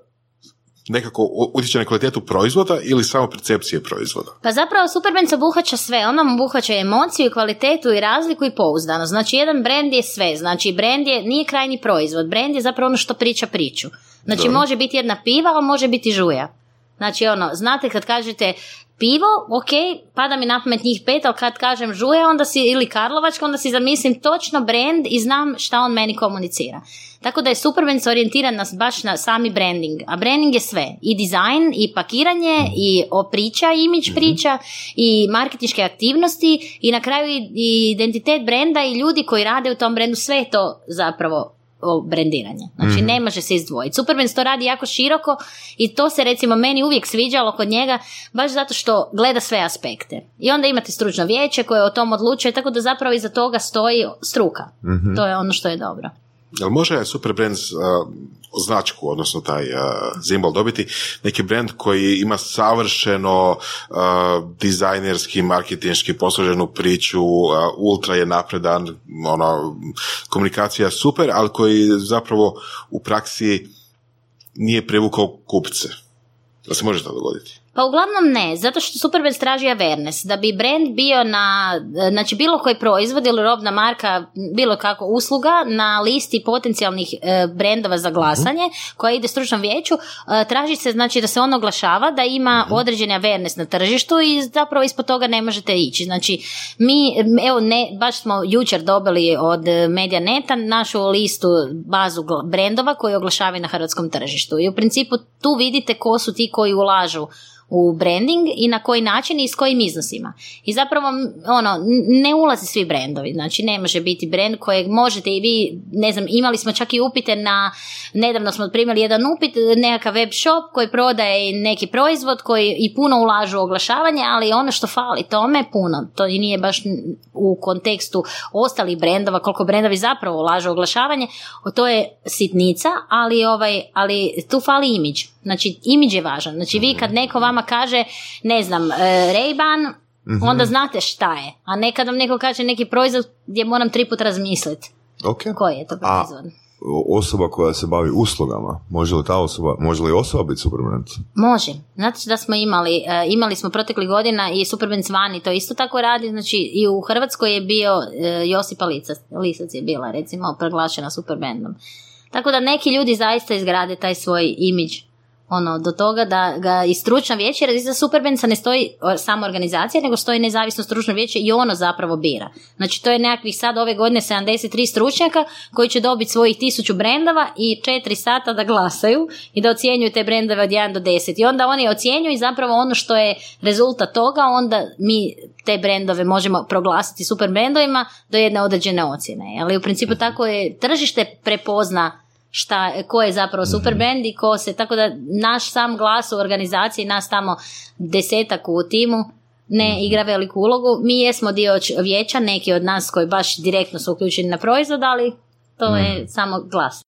S4: nekako utječe na kvalitetu proizvoda ili samo percepcije proizvoda?
S3: Pa zapravo Superbands obuhvaća sve, on obuhvaća emociju i kvalitetu i razliku i pouzdanost. Znači jedan brand je sve, znači brand je, nije krajnji proizvod, brand je zapravo ono što priča priču. Znači može biti jedna piva, ali može biti žuja. Znači ono, znate kad kažete pivo, ok, pada mi na pamet njih pet, ali kad kažem žuja onda si, ili karlovačka, onda si zamislim točno brand i znam šta on meni komunicira. Tako da je Superbands orijentiran na, baš na sami branding, a branding je sve, i dizajn, i pakiranje, i o priča, imidž priča, i marketinške aktivnosti, i na kraju i, identitet brenda i ljudi koji rade u tom brendu, sve je to zapravo brendiranje. Znači ne može se izdvojiti. Superman to radi jako široko i to se recimo meni uvijek sviđalo kod njega baš zato što gleda sve aspekte. I onda imate stručno vijeće koje o tom odlučuje, tako da zapravo iza toga stoji struka. To je ono što je dobro.
S4: Jel može Superbrands uh, značku, odnosno taj uh, zimbol dobiti neki brand koji ima savršeno uh, dizajnerski, marketinški posloženu priču, uh, ultra je napredan, ono, komunikacija super, ali koji zapravo u praksi nije privukao kupce. Da se može to dogoditi?
S3: Pa uglavnom ne, zato što Superbrands traži awareness. Da bi brand bio na, znači bilo koji proizvod ili robna marka, bilo kako usluga, na listi potencijalnih e, brendova za glasanje, koja ide stručnom vijeću, e, traži se znači da se on oglašava, da ima određeni awareness na tržištu i zapravo ispod toga ne možete ići. Znači mi, evo ne, baš smo jučer dobili od Medianeta našu listu, bazu brendova koji oglašavaju na hrvatskom tržištu. I u principu tu vidite ko su ti koji ulažu u branding i na koji način i s kojim iznosima. I zapravo ono, ne ulaze svi brendovi, znači ne može biti brend kojeg možete i vi, ne znam, imali smo čak i upite na, nedavno smo primili jedan upit, nekakav web shop koji prodaje neki proizvod koji i puno ulažu u oglašavanje, ali ono što fali tome puno, to i nije baš u kontekstu ostalih brendova, koliko brendovi zapravo ulažu u oglašavanje, to je sitnica, ali, ovaj, ali tu fali imidž. Znači, imidž je važan. Znači, vi kad neko vama kaže, ne znam, e, Ray-Ban, onda znate šta je. A ne kad vam neko kaže neki proizvod gdje moram tri put razmisliti
S2: Ok.
S3: koji je to
S2: A
S3: proizvod.
S2: osoba koja se bavi uslugama, može li ta osoba, može li osoba biti superbrand?
S3: Može. Znate da smo imali, e, imali smo proteklih godina i Superbands vani to isto tako radi, znači i u Hrvatskoj je bio e, Josipa Lisac, Lisac je bila recimo proglašena Superbandom. Tako da neki ljudi zaista izgrade taj svoj imidž ono, do toga da ga i stručno vijeće, jer iza Superbandsa ne stoji samo organizacija, nego stoji nezavisno stručno vijeće i ono zapravo bira. Znači, to je nekakvih sad ove godine 73 stručnjaka koji će dobiti svojih tisuću brendova i 4 sata da glasaju i da ocjenjuju te brendove od 1 do 10. I onda oni ocjenjuju i zapravo ono što je rezultat toga, onda mi te brendove možemo proglasiti super brendovima do jedne određene ocjene. Ali u principu tako je, tržište prepozna šta, ko je zapravo super brand i ko se, tako da naš sam glas u organizaciji, nas tamo desetak u timu, ne igra veliku ulogu. Mi jesmo dio vijeća, neki od nas koji baš direktno su uključeni na proizvod, ali to je samo glas.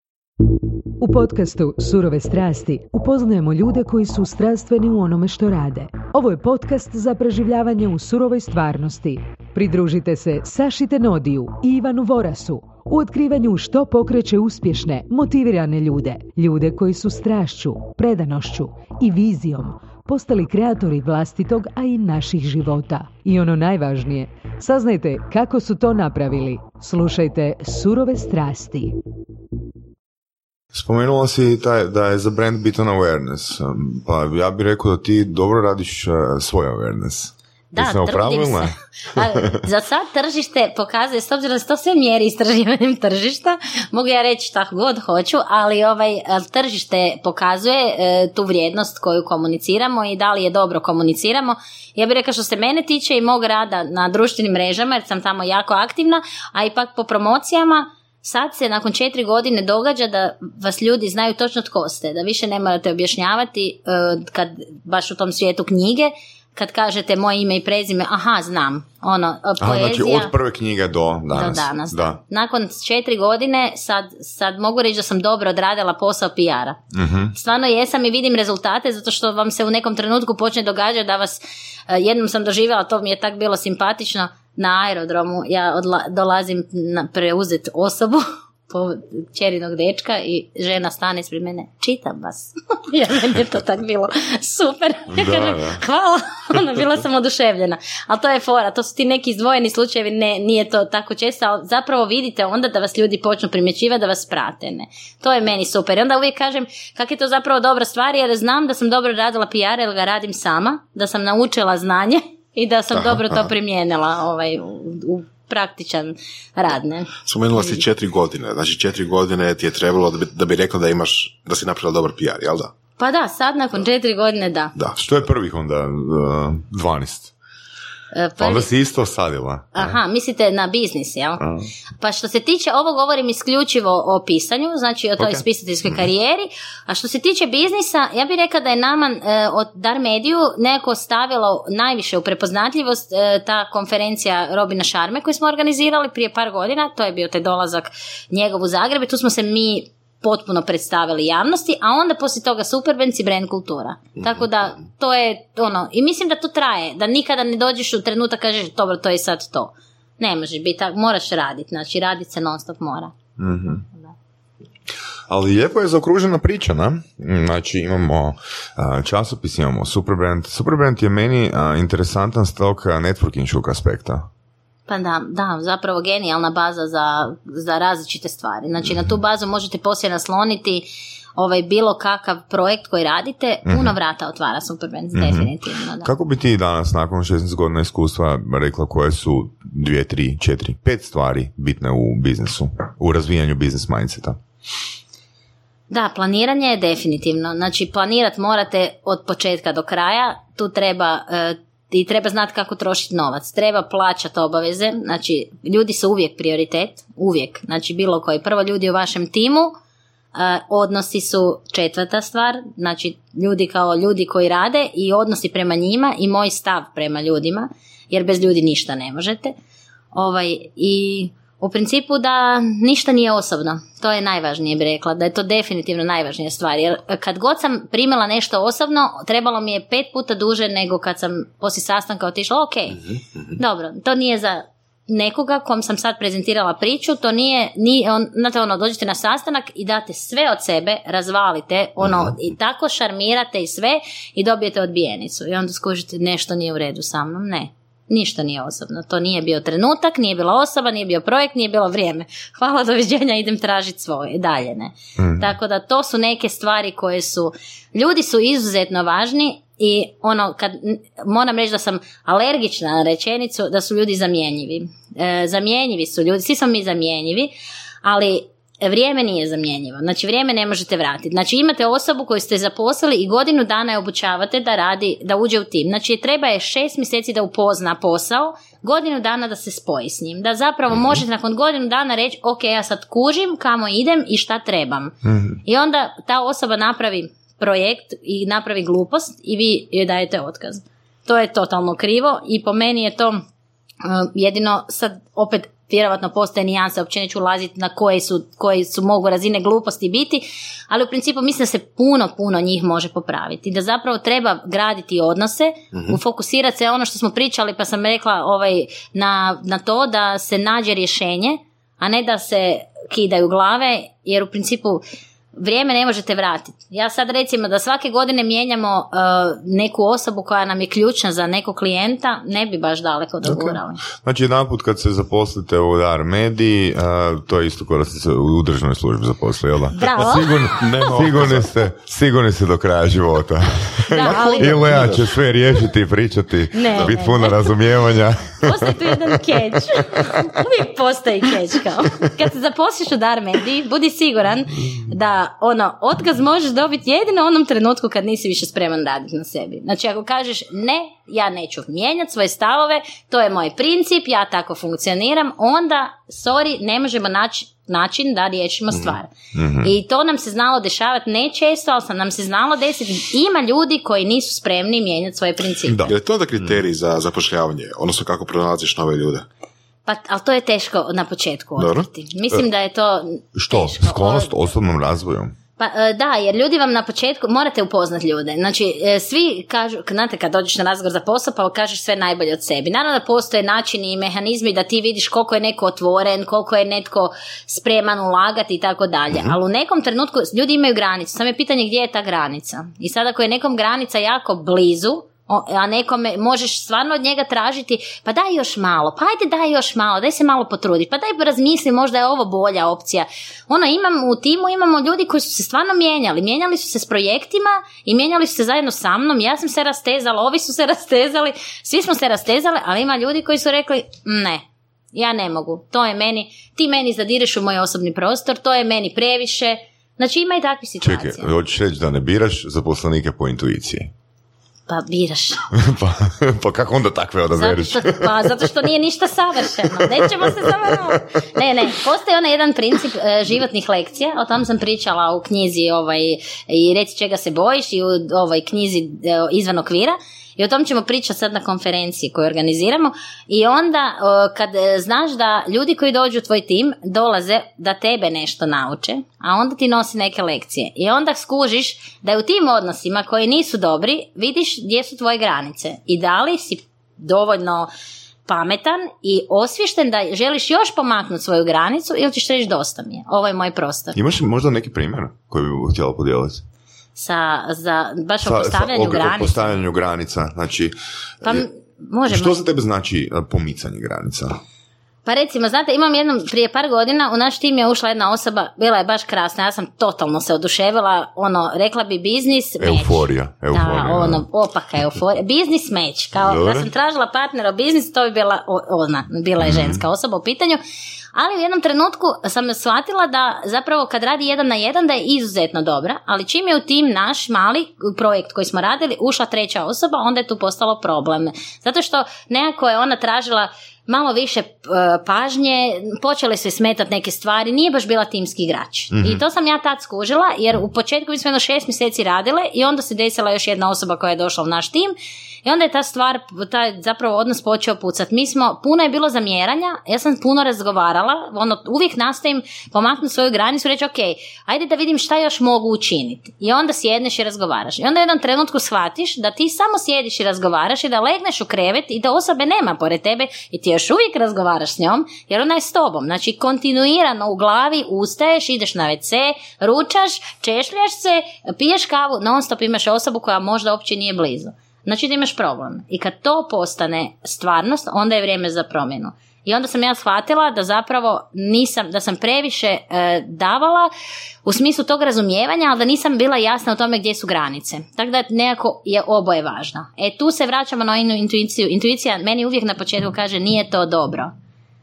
S1: U podcastu Surove strasti upoznajemo ljude koji su strastveni u onome što rade. Ovo je podcast za preživljavanje u surovoj stvarnosti. Pridružite se Saši Tenodiju i Ivanu Vorasu u otkrivanju što pokreće uspješne, motivirane ljude. Ljude koji su strašću, predanošću i vizijom postali kreatori vlastitog, a i naših života. I ono najvažnije, saznajte kako su to napravili. Slušajte Surove strasti.
S2: Spomenula si taj, da je za brand bitan awareness, um, pa ja bih rekao da ti dobro radiš uh, svoj awareness.
S3: Da,
S2: Jesam
S3: trudim se. A, za sad tržište pokazuje, s obzirom da se to sve mjeri istraživanjem tržišta, mogu ja reći šta god hoću, ali ovaj tržište pokazuje e, tu vrijednost koju komuniciramo i da li je dobro komuniciramo. Ja bih rekla što se mene tiče i mog rada na društvenim mrežama, jer sam tamo jako aktivna, a ipak po promocijama, Sad se nakon četiri godine događa da vas ljudi znaju točno tko ste, da više ne morate objašnjavati e, kad baš u tom svijetu knjige, kad kažete moje ime i prezime, aha, znam, ono,
S2: Aha,
S3: poezija
S2: znači od prve knjige do danas.
S3: do danas.
S2: Da.
S3: Nakon četiri godine sad, sad mogu reći da sam dobro odradila posao PR-a.
S2: Mhm.
S3: Stvarno jesam i vidim rezultate zato što vam se u nekom trenutku počne događati da vas, eh, jednom sam doživjela, to mi je tak bilo simpatično, na aerodromu ja odla, dolazim na preuzet osobu po čerinog dečka i žena stane ispred mene, čitam vas. ja, meni je to tak bilo super. Ja
S2: Da,
S3: kažem,
S2: da.
S3: hvala, ono, bila sam oduševljena. Ali to je fora, to su ti neki izdvojeni slučajevi, ne, nije to tako često, ali zapravo vidite onda da vas ljudi počnu primjećivati, da vas prate. Ne. To je meni super. I onda uvijek kažem kak je to zapravo dobra stvar, jer znam da sam dobro radila PR, jer ga radim sama, da sam naučila znanje i da sam dobro to primijenila ovaj, u, u praktičan rad. Ne.
S4: Spomenula si četiri godine, znači četiri godine ti je trebalo da bi, da bi rekla da imaš, da si napravila dobar PR, jel da?
S3: Pa da, sad nakon četiri godine da.
S4: Da.
S2: Što je prvih onda uh, 12?
S3: E,
S2: Pa onda si isto sadila.
S3: Aha, mislite na biznis, jel? Pa što se tiče, ovo govorim isključivo o pisanju, znači o toj
S2: Ok.
S3: spisateljskoj karijeri, a što se tiče biznisa, ja bih rekla da je nama e, od Dar Mediju neko stavilo najviše u prepoznatljivost e, ta konferencija Robina Šarme koju smo organizirali prije par godina, to je bio taj dolazak njegov u Zagreb i tu smo se mi potpuno predstavili javnosti, a onda poslije toga Superbands i brand kultura. Tako da to je ono, i mislim da to traje, da nikada ne dođeš u trenutak kažeš dobro to je sad to. Ne može biti tako, moraš raditi, znači raditi se non stop mora.
S2: Ali lijepo je zaokružena priča, na? Znači imamo a, časopis, imamo Superbrand. Superbrand je meni a, interesantan s tog networkingškog aspekta.
S3: Pa da, da, zapravo genijalna baza za, za različite stvari. Znači na tu bazu možete poslije nasloniti ovaj bilo kakav projekt koji radite, puno vrata otvara Superbands, definitivno. Da.
S2: Kako bi ti danas, nakon 16 godina iskustva, rekla koje su dvije, tri, četiri, pet stvari bitne u biznisu, u razvijanju biznis mindseta?
S3: Da, planiranje je definitivno. Znači, planirat morate od početka do kraja. tu treba e, i treba znati kako trošiti novac. Treba plaćati obaveze, znači ljudi su uvijek prioritet, uvijek. Znači bilo koji. Prvo ljudi u vašem timu, e, odnosi su četvrta stvar, znači ljudi kao ljudi koji rade i odnosi prema njima i moj stav prema ljudima, jer bez ljudi ništa ne možete. Ovaj, I u principu da ništa nije osobno. To je najvažnije bi rekla, da je to definitivno najvažnija stvar. Jer kad god sam primila nešto osobno, trebalo mi je pet puta duže nego kad sam poslije sastanka otišla, ok, dobro, to nije za nekoga kom sam sad prezentirala priču, to nije, nije on, znate ono, dođete na sastanak i date sve od sebe, razvalite, ono, i tako šarmirate i sve i dobijete odbijenicu i onda skužite nešto nije u redu sa mnom, ne. Ništa nije osobno. To nije bio trenutak, nije bila osoba, nije bio projekt, nije bilo vrijeme. Hvala, doviđenja, idem tražiti svoje. Dalje ne. Tako da to su neke stvari koje su... Ljudi su izuzetno važni i ono, kad, moram reći da sam alergična na rečenicu da su ljudi zamjenjivi. E, zamjenjivi su ljudi, svi smo mi zamjenjivi, ali vrijeme nije zamjenjivo. Znači vrijeme ne možete vratiti. Znači imate osobu koju ste zaposlili i godinu dana je obučavate da radi, da uđe u tim. Znači treba je šest mjeseci da upozna posao, godinu dana da se spoji s njim. Da zapravo možete nakon godinu dana reći ok, ja sad kužim kamo idem i šta trebam. I onda ta osoba napravi projekt i napravi glupost i vi joj dajete otkaz. To je totalno krivo i po meni je to uh, jedino sad opet vjerojatno postoje nijanse, uopće neću ulaziti na koje su, koje su mogu razine gluposti biti, ali u principu mislim da se puno, puno njih može popraviti. Da zapravo treba graditi odnose, mm fokusirati se ono što smo pričali, pa sam rekla ovaj, na, na to da se nađe rješenje, a ne da se kidaju glave, jer u principu vrijeme ne možete vratiti. Ja sad recimo da svake godine mijenjamo uh, neku osobu koja nam je ključna za nekog klijenta, ne bi baš daleko dogurali.
S2: Znači, jedan put kad se zaposlite u Dar Mediji, uh, to je isto kao da ste se u državnoj službi zaposlili, jel da?
S3: Bravo.
S2: Sigurni, sigurni, ste, sigurni ste do kraja života.
S3: Da, ali
S2: I Lea će sve riješiti i pričati, biti puno razumijevanja.
S3: Postoji tu jedan keč. Uvijek postoji keč kao. Kad se zaposliš u Dar Mediji, budi siguran da ono, otkaz možeš dobiti jedino u onom trenutku kad nisi više spreman raditi na sebi. Znači ako kažeš ne, ja neću mijenjati svoje stavove, to je moj princip, ja tako funkcioniram, onda, sorry, ne možemo naći način da riješimo stvar. I to nam se znalo dešavati ne često, ali sam nam se znalo desiti. Ima ljudi koji nisu spremni mijenjati svoje principe.
S2: Da.
S4: Je li to onda kriterij za zapošljavanje? Odnosno kako pronalaziš nove ljude?
S3: Pa, ali to je teško na početku otkriti. Mislim da je to
S2: Što?
S3: teško.
S2: Sklonost osobnom razvoju?
S3: Pa e, da, jer ljudi vam na početku, morate upoznati ljude. Znači, e, svi kažu, znate kad dođeš na razgovor za posao pa kažeš sve najbolje od sebi. Naravno da postoje načini i mehanizmi da ti vidiš koliko je neko otvoren, koliko je netko spreman ulagati i tako dalje. Ali u nekom trenutku ljudi imaju granicu. Samo je pitanje gdje je ta granica. I sad ako je nekom granica jako blizu, a nekome možeš stvarno od njega tražiti, pa daj još malo, pa ajde daj još malo, daj se malo potrudi, pa daj razmisli, možda je ovo bolja opcija. Ono, imam, u timu imamo ljudi koji su se stvarno mijenjali, mijenjali su se s projektima i mijenjali su se zajedno sa mnom, ja sam se rastezala, ovi su se rastezali, svi smo se rastezali, ali ima ljudi koji su rekli, ne, ja ne mogu, to je meni, ti meni zadireš u moj osobni prostor, to je meni previše, znači ima i takvih situacija.
S2: Čekaj, hoćeš reći da ne biraš zaposlenike po intuiciji?
S3: Pa biraš.
S2: pa, pa kako onda takve
S3: Zato
S2: odabereš?
S3: što, pa zato što nije ništa savršeno. Nećemo se samo... Ne, ne, postoji onaj jedan princip e, životnih lekcija, o tom sam pričala u knjizi ovaj, i reci čega se bojiš i u ovoj knjizi e, izvan okvira. I o tom ćemo pričati sad na konferenciji koju organiziramo. I onda kad e, znaš da ljudi koji dođu u tvoj tim dolaze da tebe nešto nauče, a onda ti nosi neke lekcije. I onda skužiš da je u tim odnosima koji nisu dobri, vidiš gdje su tvoje granice. I da li si dovoljno pametan i osvješten da želiš još pomaknuti svoju granicu ili ćeš reći dosta mi je, ovo je moj prostor.
S2: Imaš možda neki primjer koji bi htjela podijeliti?
S3: Sa, za, baš o
S2: Sa- sa-
S3: postavljanju
S2: o- o
S3: granica.
S2: postavljanju granica. Znači,
S3: Pa m- možemo.
S2: što za tebe znači e, pomicanje granica?
S3: Pa recimo, znate, imam jednom, prije par godina u naš tim je ušla jedna osoba, bila je baš krasna, ja sam totalno se oduševila, ono, rekla bi biznis, meč.
S2: Euforija, euforija,
S3: Da, ono, opaka euforija. Biznis meč, kao
S2: Dobro.
S3: da sam tražila partnera u biznis, to bi bila o- ona, bila je ženska osoba u pitanju, Ali u jednom trenutku sam shvatila da zapravo kad radi jedan na jedan da je izuzetno dobra, ali čim je u tim naš mali projekt koji smo radili ušla treća osoba, onda je tu postalo problem. Zato što nekako je ona tražila malo više e, pažnje, počele se smetati neke stvari, nije baš bila timski igrač. I to sam ja tad skužila, jer u početku mi smo jedno šest mjeseci radile i onda se desila još jedna osoba koja je došla u naš tim i onda je ta stvar, taj zapravo odnos počeo pucat. Mi smo, puno je bilo zamjeranja, ja sam puno razgovarala, ono, uvijek nastojim pomaknuti svoju granicu i reći, ok, ajde da vidim šta još mogu učiniti. I onda sjedneš i razgovaraš. I onda u jednom trenutku shvatiš da ti samo sjediš i razgovaraš i da legneš u krevet i da osobe nema pored tebe i ti još uvijek razgovaraš s njom, jer ona je s tobom. Znači, kontinuirano u glavi ustaješ, ideš na WC, ručaš, češljaš se, piješ kavu, non stop imaš osobu koja možda uopće nije blizu. Znači da imaš problem. I kad to postane stvarnost, onda je vrijeme za promjenu. I onda sam ja shvatila da zapravo nisam, da sam previše e, davala u smislu tog razumijevanja, ali da nisam bila jasna o tome gdje su granice. Tako da nekako je oboje važno. E tu se vraćamo na intuiciju. Intuicija meni uvijek na početku kaže nije to dobro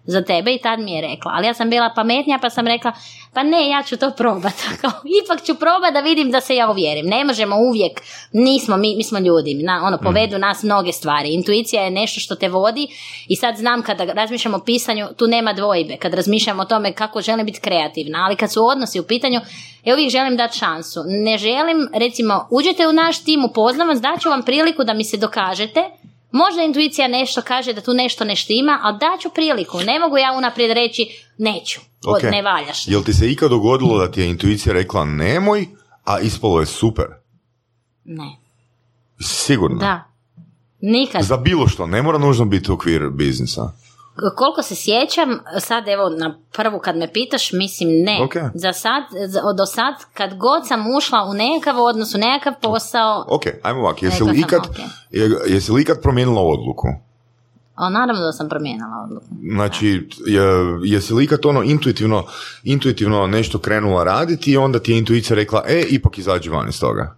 S3: za tebe i tad mi je rekla. Ali ja sam bila pametnija pa sam rekla pa ne, ja ću to probati. Ipak ću probati da vidim da se ja uvjerim. Ne možemo uvijek, nismo, mi, mi smo ljudi, na, ono, povedu nas mnoge stvari. Intuicija je nešto što te vodi i sad znam kada razmišljamo o pisanju, tu nema dvojbe. Kad razmišljam o tome kako želim biti kreativna, ali kad su odnosi u pitanju, ja uvijek želim dati šansu. Ne želim, recimo, uđete u naš tim, upoznam vas, daću vam priliku da mi se dokažete Možda intuicija nešto kaže da tu nešto ne štima, ali daću priliku. Ne mogu ja unaprijed reći neću, okay. ne valjaš.
S2: Jel ti se ikad dogodilo da ti je intuicija rekla nemoj, a ispalo je super?
S3: Ne.
S2: Sigurno?
S3: Da. Nikad.
S2: Za bilo što, ne mora nužno biti okvir biznisa
S3: koliko se sjećam, sad evo na prvu kad me pitaš, mislim ne. Za sad, do sad, kad god sam ušla u nekakav odnos, u nekakav posao...
S2: Ok, ajmo ovak, jesi li, ikad, jesi li ikad promijenila odluku?
S3: O, naravno da sam promijenila odluku.
S2: Znači, je, jesi li ikad ono intuitivno, intuitivno nešto krenula raditi i onda ti je intuicija rekla, e, ipak izađi van iz toga?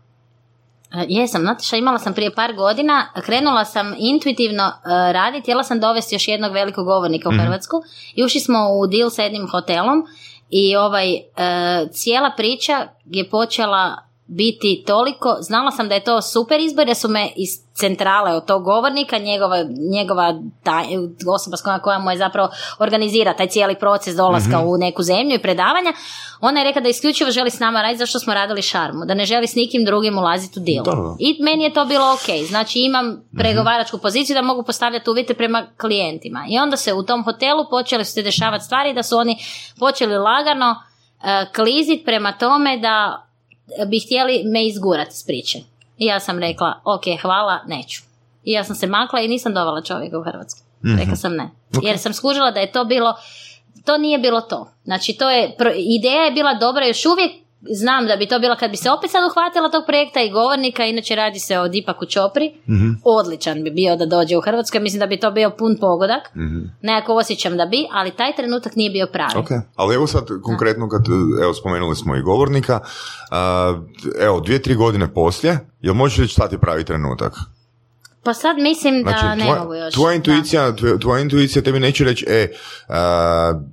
S3: E, jesam, znate imala sam prije par godina, krenula sam intuitivno uh, raditi, htjela sam dovesti još jednog velikog govornika u mm Hrvatsku i ušli smo u deal sa jednim hotelom i ovaj, e, cijela priča je počela biti toliko, znala sam da je to super izbor jer su me iz centrale od tog govornika, njegova, njegova taj, osoba s kojom koja mu je zapravo organizira taj cijeli proces dolaska mhm. u neku zemlju i predavanja, ona je rekla da isključivo želi s nama raditi zašto smo radili šarmu, da ne želi s nikim drugim ulaziti u dio. I meni je to bilo ok, znači imam mhm. pregovaračku poziciju da mogu postavljati uvjete prema klijentima. I onda se u tom hotelu počeli su se dešavati stvari da su oni počeli lagano uh, kliziti prema tome da bi htjeli me izgurati s priče. I ja sam rekla, ok, hvala, neću. I ja sam se makla i nisam dovala čovjeka u Hrvatsku. mm Rekla sam ne. Jer sam skužila da je to bilo, to nije bilo to. Znači, to je, ideja je bila dobra još uvijek, znam da bi to bilo kad bi se opet sad uhvatila tog projekta i govornika, inače radi se o Dipaku Čopri, mm odličan bi bio da dođe u Hrvatsku, mislim da bi to bio pun pogodak, mm nekako osjećam da bi, ali taj trenutak nije bio pravi.
S2: Okay. Ali evo sad konkretno kad, evo spomenuli smo i govornika, evo dvije, tri godine poslije, jel možeš reći šta ti pravi trenutak?
S3: Pa sad mislim da znači, ne mogu još.
S2: Tvoja intuicija, tvoja intuicija tebi neće reći, e, uh,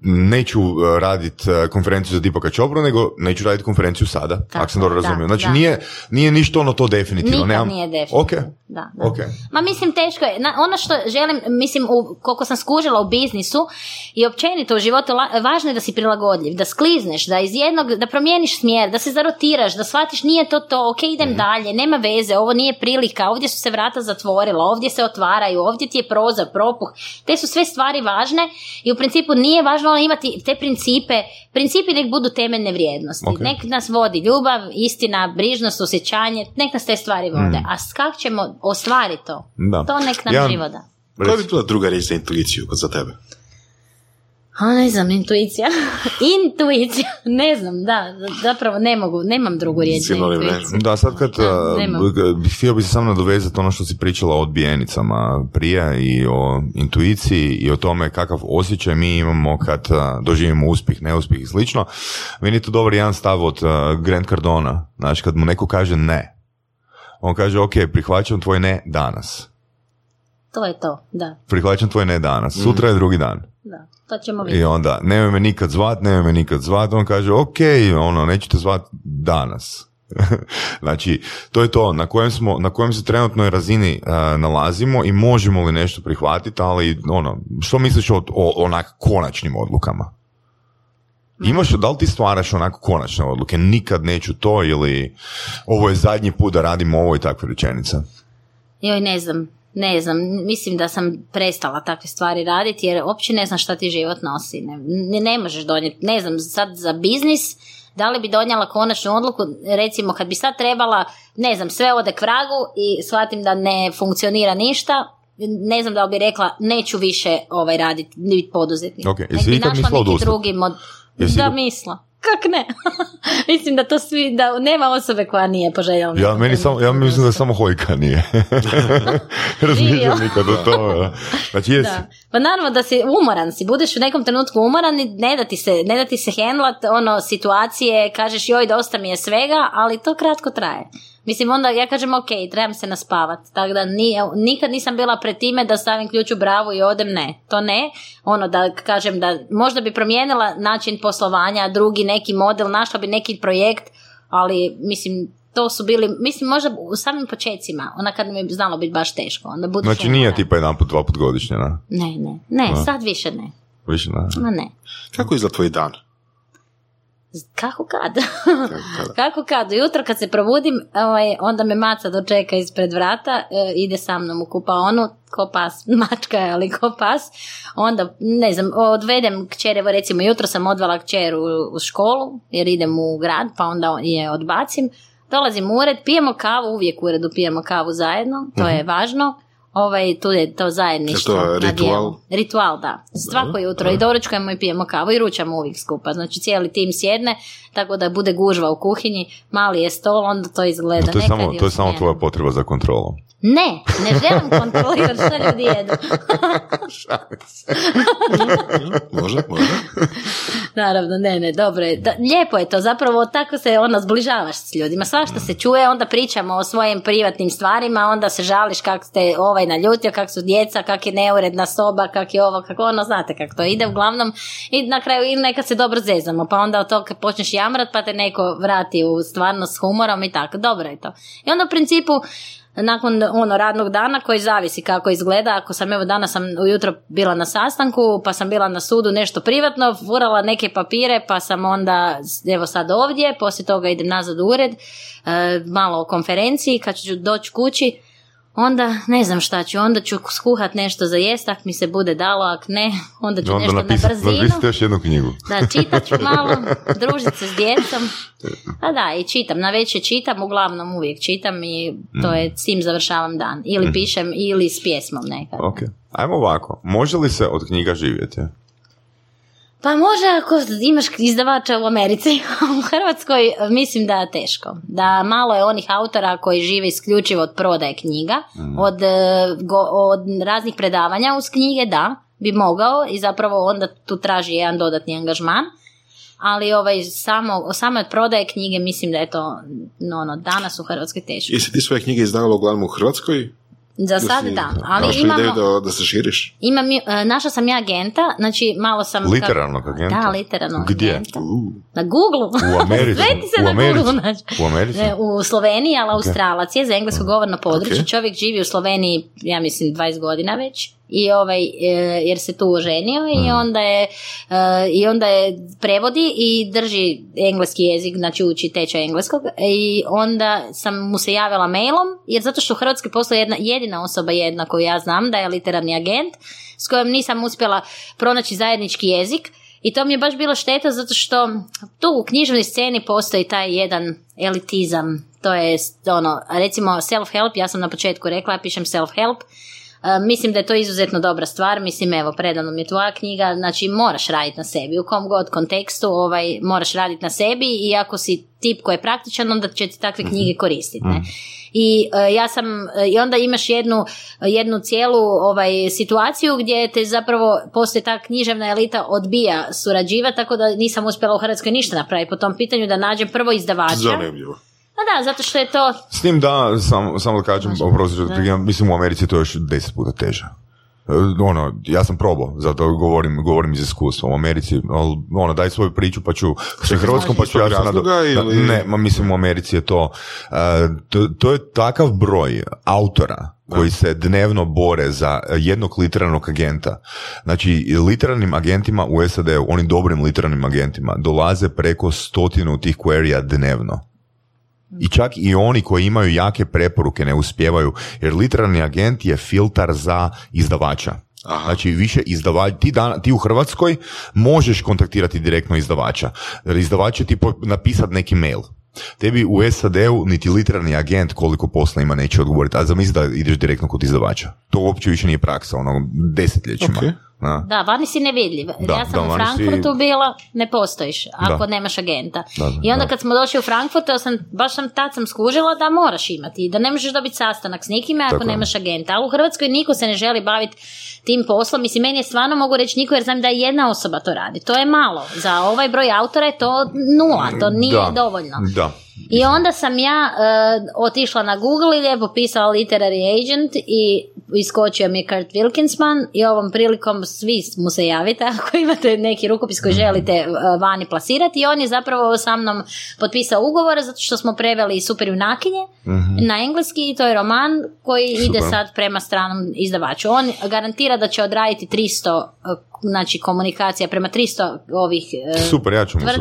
S2: neću raditi konferenciju za Dipaka Čopru, nego neću raditi konferenciju sada, Tako, ako sam dobro razumio. Znači, nije, nije ništa ono to definitivno.
S3: Nikad Nemam... nije definitivno.
S2: Okay.
S3: Da, da. Okay. Ma mislim, teško je. ono što želim, mislim, u, koliko sam skužila u biznisu i općenito u životu, važno je da si prilagodljiv, da sklizneš, da iz jednog, da promijeniš smjer, da se zarotiraš, da shvatiš nije to to, ok, idem mm dalje, nema veze, ovo nije prilika, ovdje su se vrata zatvorila ovdje se otvaraju, ovdje ti je prozor, propuh. Te su sve stvari važne i u principu nije važno imati te principe. Principi nek budu temeljne vrijednosti. Nek nas vodi ljubav, istina, brižnost, osjećanje, nek nas te stvari vode. Mm. A kako ćemo ostvariti to? Da. To nek nam ja, život da.
S4: Koja bi bila druga riječ za intuiciju za tebe?
S3: A ne znam, intuicija. intuicija, ne znam, da, zapravo ne mogu, nemam drugu riječ
S2: Da, sad kad, da, htio bi se samo nadovezati ono što si pričala o odbijenicama prije i o intuiciji i o tome kakav osjećaj mi imamo kad doživimo uspjeh, neuspjeh i slično. Meni je to dobar jedan stav od Grant Cardona, znači kad mu neko kaže ne, on kaže ok, prihvaćam tvoj ne danas
S3: to je to, da,
S2: Prihvaćam tvoj ne danas. Sutra je drugi dan.
S3: Da, to ćemo vidjeti.
S2: I onda, nemoj me nikad zvat, nemoj me nikad zvat. On kaže, ok, ono, neću te zvat danas. znači, to je to na kojem, smo, na kojem se trenutnoj razini uh, nalazimo i možemo li nešto prihvatiti, ali ono, što misliš o, o onak konačnim odlukama? Imaš, da li ti stvaraš onako konačne odluke? Nikad neću to ili ovo je zadnji put da radimo ovo i takve rečenice.
S3: Joj, ne znam, ne znam, mislim da sam prestala takve stvari raditi jer uopće ne znam šta ti život nosi. Ne, ne, ne možeš donijeti, ne znam, sad za biznis, da li bi donijela konačnu odluku, recimo kad bi sad trebala, ne znam, sve ode k vragu i shvatim da ne funkcionira ništa, ne znam da li bi rekla neću više ovaj raditi, biti poduzetnik.
S2: Ok, jesi
S3: bi
S2: ikad
S3: našla
S2: mislila odustati?
S3: drugi mod...
S2: Jesi
S3: Da, misla. Kak ne? mislim da to svi, da nema osobe koja nije poželjela.
S2: Ja, meni samo, ja mislim da samo Hojka nije. Razmišljam nikad o tome. Znači, jesi.
S3: Da. Pa naravno da si umoran si, budeš u nekom trenutku umoran i ne da ti se, ne da ti se hendlat ono situacije, kažeš joj dosta mi je svega, ali to kratko traje. Mislim onda ja kažem ok, trebam se naspavat, tako da nije, nikad nisam bila pred time da stavim ključ u bravu i odem, ne, to ne, ono da kažem da možda bi promijenila način poslovanja, drugi neki model, našla bi neki projekt, ali mislim to su bili, mislim možda u samim počecima, ona kad mi je znalo biti baš teško, onda
S2: Znači nije tipa jedan put, dva put godišnje, na?
S3: Ne, ne, ne, sad više ne.
S2: Više, na.
S3: Ma ne.
S4: Kako izgleda tvoj dan?
S3: Kako kad? Kako kad? Ujutro kad se probudim, ovaj, onda me maca dočeka ispred vrata, e, ide sa mnom u kupaonu, ko pas, mačka je, ali ko pas. Onda, ne znam, odvedem kćer, evo recimo jutro sam odvala kćer u, u školu, jer idem u grad, pa onda je odbacim. Dolazim u ured, pijemo kavu, uvijek u uredu pijemo kavu zajedno, to je važno. Ovaj, tu je to zajedništvo.
S4: Je to ritual?
S3: Ritual, da. Svako jutro i doručkujemo i pijemo kavu i ručamo uvijek skupa. Znači cijeli tim sjedne, tako da bude gužva u kuhinji, mali je stol, onda to izgleda.
S2: To je,
S3: Nekad
S2: samo, to je samo tvoja potreba za kontrolom.
S3: Ne, ne želim kontrolirati što ljudi jedu.
S4: Može, može.
S3: Naravno, ne, ne, dobro je. Da, lijepo je to, zapravo tako se ono zbližavaš s ljudima. Svašta se čuje, onda pričamo o svojim privatnim stvarima, onda se žališ kak ste ovaj naljutio, kak su djeca, kak je neuredna soba, kak je ovo, kako ono, znate kako to ide uglavnom. I na kraju ili nekad se dobro zezamo, pa onda od toga počneš jamrat, pa te neko vrati u stvarnost s humorom i tako. Dobro je to. I onda u principu nakon ono radnog dana koji zavisi kako izgleda, ako sam evo danas sam ujutro bila na sastanku, pa sam bila na sudu nešto privatno, furala neke papire, pa sam onda evo sad ovdje, poslije toga idem nazad u ured, e, malo o konferenciji, kad ću doći kući, onda ne znam šta ću, onda ću skuhat nešto za jest, ak mi se bude dalo, ak ne, onda ću
S2: Onda
S3: nešto na
S2: napisati,
S3: brzinu.
S2: napisati još jednu knjigu.
S3: Da, čitat ću malo, družit se s djecom. A da, i čitam. Na večer čitam, uglavnom uvijek čitam i to je, s tim završavam dan. Ili pišem, ili s pjesmom nekad.
S2: Ok. Ajmo ovako. Može li se od knjiga živjeti?
S3: Pa može ako imaš izdavača u Americi, u Hrvatskoj e, mislim da je teško. Da malo je onih autora koji žive isključivo od prodaje knjiga, od, e, go- od raznih predavanja uz knjige, da, bi mogao i zapravo onda tu traži jedan dodatni angažman. Ali ovaj, samo, samo od prodaje knjige mislim da je to no, ono, danas u Hrvatskoj teško.
S4: Jesi ti svoje knjige izdavala uglavnom u Hrvatskoj?
S3: Za sad
S4: Ili si
S3: da, ali imamo...
S4: ideju da, da se širiš?
S3: Imam, e, našla sam ja agenta, znači malo sam...
S2: Literarnog agenta?
S3: Da, literarnog
S2: Gdje?
S3: agenta. Na Google.
S2: U Americi?
S3: Sve ti se
S2: U
S3: na
S2: Americi?
S3: Google nađe.
S2: U Americi?
S3: Ne, u Sloveniji, ali Australac je za englesko govorno područje.
S4: Ok.
S3: Čovjek živi u Sloveniji, ja mislim, 20 godina već. I ovaj, e, jer se tu oženio i onda je e, i onda je prevodi i drži engleski jezik, znači uči tečaj engleskog. I onda sam mu se javila mailom, jer zato što u Hrvatskoj postoji jedna, jedina osoba jedna koju ja znam da je literarni agent, s kojom nisam uspjela pronaći zajednički jezik. I to mi je baš bilo šteta zato što tu u knjižnoj sceni postoji taj jedan elitizam, to je ono, recimo self-help, ja sam na početku rekla, ja pišem self-help, mislim da je to izuzetno dobra stvar, mislim evo, predano mi je tvoja knjiga, znači moraš raditi na sebi, u kom god kontekstu ovaj, moraš raditi na sebi i ako si tip koji je praktičan, onda će ti takve knjige koristiti. Ne? I e, ja sam, e, i onda imaš jednu, jednu cijelu ovaj, situaciju gdje te zapravo poslije ta književna elita odbija surađivati, tako da nisam uspjela u Hrvatskoj ništa napraviti po tom pitanju da nađem prvo izdavača.
S4: Zanimljivo.
S3: A da, zato što je to...
S2: S tim da, sam, samo da kažem, oprosti, mislim u Americi je to još deset puta teže. E, ono, ja sam probao, zato govorim, govorim iz iskustva u Americi, ono, daj svoju priču pa ću sa Hrvatskom pa ću ja se Ne, ma mislim u Americi je to, e, to, to je takav broj autora koji se dnevno bore za jednog literarnog agenta. Znači, literarnim agentima u SAD-u, onim dobrim literarnim agentima, dolaze preko stotinu tih querija dnevno. I čak i oni koji imaju jake preporuke ne uspijevaju, jer literarni agent je filtar za izdavača. Aha. Znači više izdavač, ti, dan, ti u Hrvatskoj možeš kontaktirati direktno izdavača. Jer izdavač će ti napisati neki mail. Tebi u SAD-u niti literarni agent koliko posla ima neće odgovoriti, a zamisli da ideš direktno kod izdavača. To uopće više nije praksa, ono, desetljećima. Okay.
S3: Da. da, vani si nevidljiv. Da, ja sam u Frankfurtu bila, ne postojiš ako nemaš agenta. I onda kad smo došli u Frankfurt, sam, baš sam tad sam skužila da moraš imati, da ne možeš dobiti sastanak s nikime ako nemaš agenta. Ali u Hrvatskoj niko se ne želi baviti tim poslom. Mislim, meni je stvarno mogu reći niko jer znam da jedna osoba to radi. To je malo. Za ovaj broj autora je to nula, to nije dovoljno.
S2: Da.
S3: I onda sam ja uh, otišla na Google i lijepo pisala literary agent i iskočio mi je Kurt Wilkinsman i ovom prilikom svi mu se javite ako imate neki rukopis koji želite uh, vani plasirati. I on je zapravo sa mnom potpisao ugovor zato što smo preveli super junakinje mm na engleski i to je roman koji ide sad prema stranom izdavaču. On garantira da će odraditi 300 znači komunikacija prema 300 ovih
S2: e, Super, ja ću mu se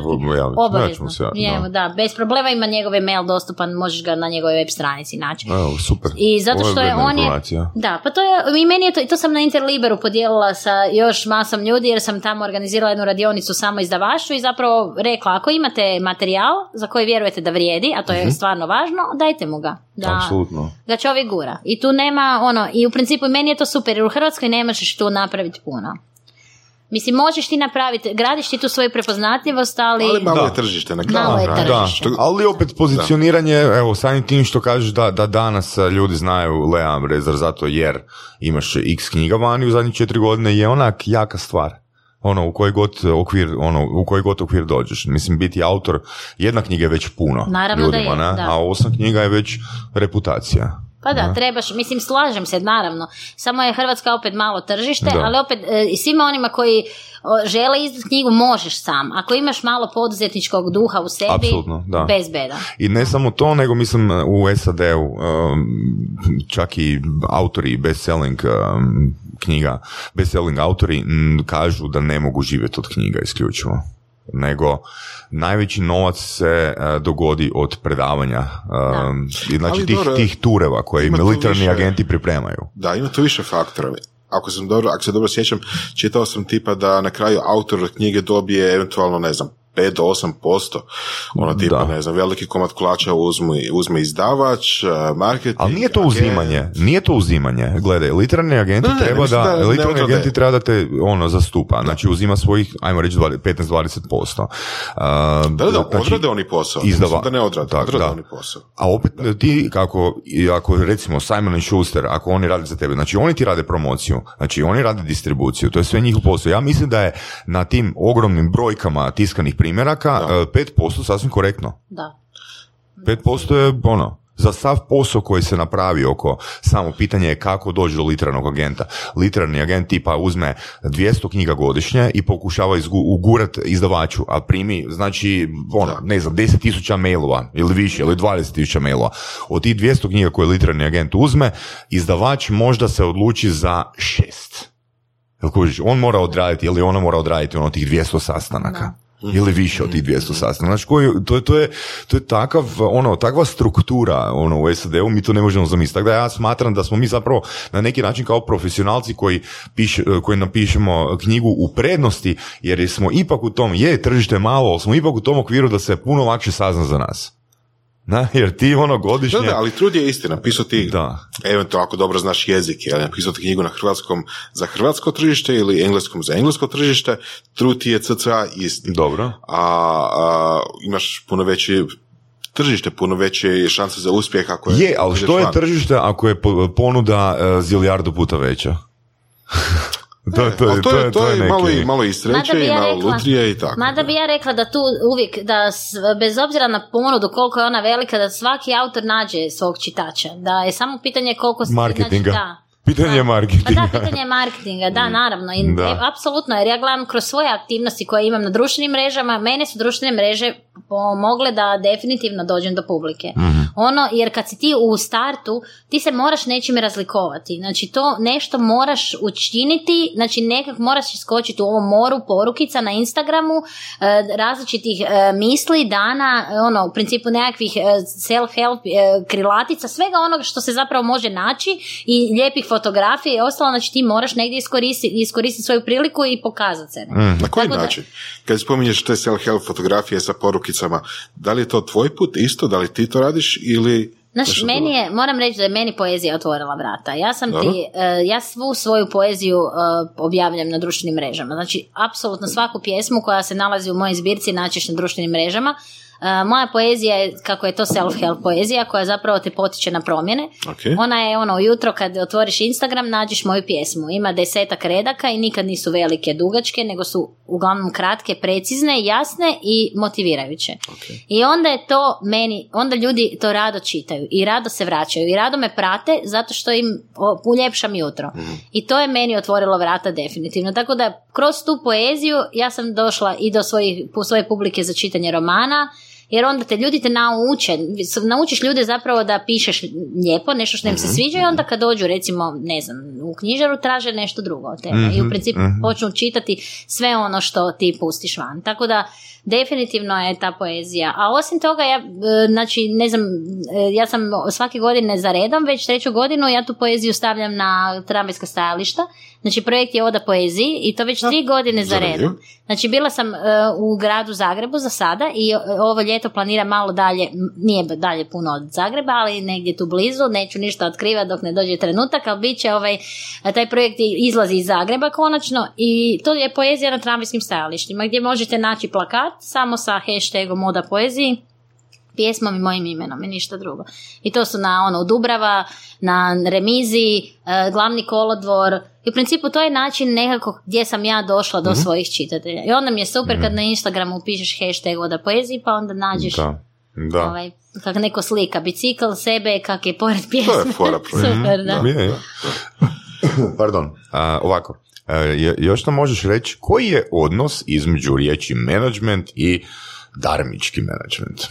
S3: Obavezno. Ja da. da. bez problema ima njegove mail dostupan, možeš ga na njegovoj web stranici naći.
S2: Evo, super.
S3: I zato što je, on je... Da, pa to je, i meni je to, i to sam na Interliberu podijelila sa još masom ljudi jer sam tamo organizirala jednu radionicu samo izdavaštvu i zapravo rekla, ako imate materijal za koji vjerujete da vrijedi, a to je uh stvarno važno, dajte mu ga. Da
S2: Apsolutno.
S3: ga čovjek gura. I tu nema, ono, i u principu meni je to super, jer u Hrvatskoj ne možeš tu napraviti puno. Mislim, možeš ti napraviti, gradiš ti tu svoju prepoznatljivost, ali...
S4: Ali malo je tržište na
S3: Malo je tržište.
S2: Da. Ali opet pozicioniranje, da. evo, samim tim što kažeš da, da danas ljudi znaju Lea Brezar zato jer imaš x knjiga vani u zadnjih četiri godine je onak jaka stvar ono u koji god okvir ono u koji god okvir dođeš mislim biti autor jedna knjiga je već puno
S3: Naravno ljudima, da je, da.
S2: a osam knjiga je već reputacija
S3: pa da, trebaš, mislim, slažem se, naravno. Samo je Hrvatska opet malo tržište, ali opet e, svima onima koji žele izdati knjigu možeš sam. Ako imaš malo poduzetničkog duha u sebi, Absolutno, da. bez beda.
S2: I ne samo to, nego mislim u SAD-u um, čak i autori best-selling knjiga, best-selling autori kažu da ne mogu živjeti od knjiga isključivo nego najveći novac se uh, dogodi od predavanja um, i znači tih, tih tureva koje militarni agenti pripremaju.
S4: Da, ima tu više faktora. Ako, sam dobro, ako se dobro sjećam, čitao sam tipa da na kraju autor knjige dobije eventualno, ne znam, 5 do 8%. Ono tipa, ne znam, veliki komad kolača uzme, uzme izdavač, e, marketing.
S2: Ali nije to uzimanje, nije to uzimanje. Gledaj, literarni agenti ne, treba da, da literarni agenti treba da te ono zastupa. Znači uzima svojih, ajmo reći 15-20%. Uh,
S4: da, da, znači, odrade oni posao. Izdava, da ne odrade, tak, odrade da. oni posao.
S2: A opet ti, kako, ako recimo Simon Schuster, ako oni rade za tebe, znači oni ti rade promociju, znači oni rade distribuciju, to je sve njihov posao. Ja mislim da je na tim ogromnim brojkama tiskanih primjeraka, da. 5% e, sasvim korektno.
S3: Da.
S2: 5% je ono, za sav posao koji se napravi oko samo pitanje je kako doći do literarnog agenta. Literarni agent tipa uzme 200 knjiga godišnje i pokušava izgu, ugurat izdavaču, a primi, znači, ono, ne znam, 10.000 mailova ili više, ili 20.000 mailova. Od tih 200 knjiga koje literarni agent uzme, izdavač možda se odluči za šest. Jel kužiš, on mora odraditi ili ona mora odraditi ono tih 200 sastanaka ili više od tih 200 sastanaka. Znači, koji, to, je, to, je, to je takav, ono, takva struktura ono, u SAD-u, mi to ne možemo zamisliti. Tako da ja smatram da smo mi zapravo na neki način kao profesionalci koji, piš, koji napišemo knjigu u prednosti, jer smo ipak u tom, je tržište malo, ali smo ipak u tom okviru da se puno lakše sazna za nas. Na, jer ti ono godišnje...
S4: Da, da, ali trud je istina, napisao ti, da. eventualno ako dobro znaš jezik, ali napisao ti knjigu na hrvatskom za hrvatsko tržište ili engleskom za englesko tržište, trud ti je cca isti.
S2: Dobro.
S4: A, a imaš puno veći tržište puno veće šanse za uspjeh ako je...
S2: Je, ali što je tržište ako je ponuda uh, zilijardu puta veća? To, to,
S4: Ali to, je, to, je, malo, i, malo i sreće i malo
S3: rekla-
S4: lutrije i tako.
S3: Mada bi ja rekla da tu uvijek, da s- bez obzira na ponudu koliko je ona velika, da svaki autor nađe svog čitača. Da je samo pitanje koliko...
S2: Marketinga.
S3: Znači, da.
S2: Pitanje
S3: Da.
S2: marketinga.
S3: Pa da, pitanje je marketinga, da, naravno. I,
S2: Da.
S3: e, apsolutno, jer ja gledam kroz svoje aktivnosti koje imam na društvenim mrežama, mene su društvene mreže pomogle da definitivno dođem do publike. Ono, jer kad si ti u startu, ti se moraš nečime razlikovati. Znači, to nešto moraš učiniti, znači nekak moraš iskočiti u ovom moru porukica na Instagramu, e, različitih e, misli, dana, ono, u principu nekakvih self-help krilatica, svega onoga što se zapravo može naći i lijepih fotografija i ostalo, znači ti moraš negdje iskoristiti, iskoristiti svoju priliku i pokazati se.
S4: Na koji
S3: Tako da-
S4: način? Kad spominješ te self-help fotografije sa porukicama, da li je to tvoj put isto, da li ti to radiš ili...
S3: Znaš, meni je, moram reći da je meni poezija otvorila vrata. Ja sam
S4: Dobro.
S3: ti, e, ja svu svoju poeziju e, objavljam na društvenim mrežama. Znači, apsolutno svaku pjesmu koja se nalazi u mojoj zbirci naćeš na društvenim mrežama. E, moja poezija je, kako je to self-help poezija, koja zapravo te potiče na promjene.
S4: Ok.
S3: Ona je ono, ujutro kad otvoriš Instagram nađeš moju pjesmu. Ima desetak redaka i nikad nisu velike, dugačke, nego su uglavnom kratke, precizne, jasne i motivirajuće. I onda je to meni, onda ljudi to rado čitaju i rado se vraćaju i rado me prate zato što im uljepšam jutro. I to je meni otvorilo vrata definitivno. Tako da kroz tu poeziju ja sam došla i do svojih, svoje publike za čitanje romana, jer onda te ljudi te nauče, naučiš ljude zapravo da pišeš lijepo, nešto što im se sviđa i onda kad dođu recimo, ne znam, u knjižaru traže nešto drugo od tebe i u principu počnu čitati sve ono što ti pustiš van. Tako da definitivno je ta poezija. A osim toga, ja, e, znači, ne znam, e, ja sam svake godine za redom, već treću godinu, ja tu poeziju stavljam na tramvajska stajališta. Znači, projekt je Oda poeziji i to već tri godine za redom. Znači, bila sam e, u gradu Zagrebu za sada i ovo ljeto planiram malo dalje, nije dalje puno od Zagreba, ali negdje tu blizu, neću ništa otkrivati dok ne dođe trenutak, ali bit će ovaj, taj projekt izlazi iz Zagreba konačno i to je poezija na tramvajskim stajalištima gdje možete naći plakat samo sa hashtagom Oda poeziji pjesmom i mojim imenom i ništa drugo. I to su na ono Dubrava, na Remizi, e, glavni kolodvor. I u principu to je način nekako gdje sam ja došla do svojih čitatelja. I onda mi je super kad na Instagramu pišeš hashtag Oda poeziji pa onda nađeš
S2: Da. Da.
S3: ovaj, kak neko slika bicikl, sebe, kak je pored pjesme.
S4: To je fora
S3: super, da.
S2: Je, je. Pardon, a, ovako. Je- još nam možeš reći koji je odnos između riječi management i darmički management?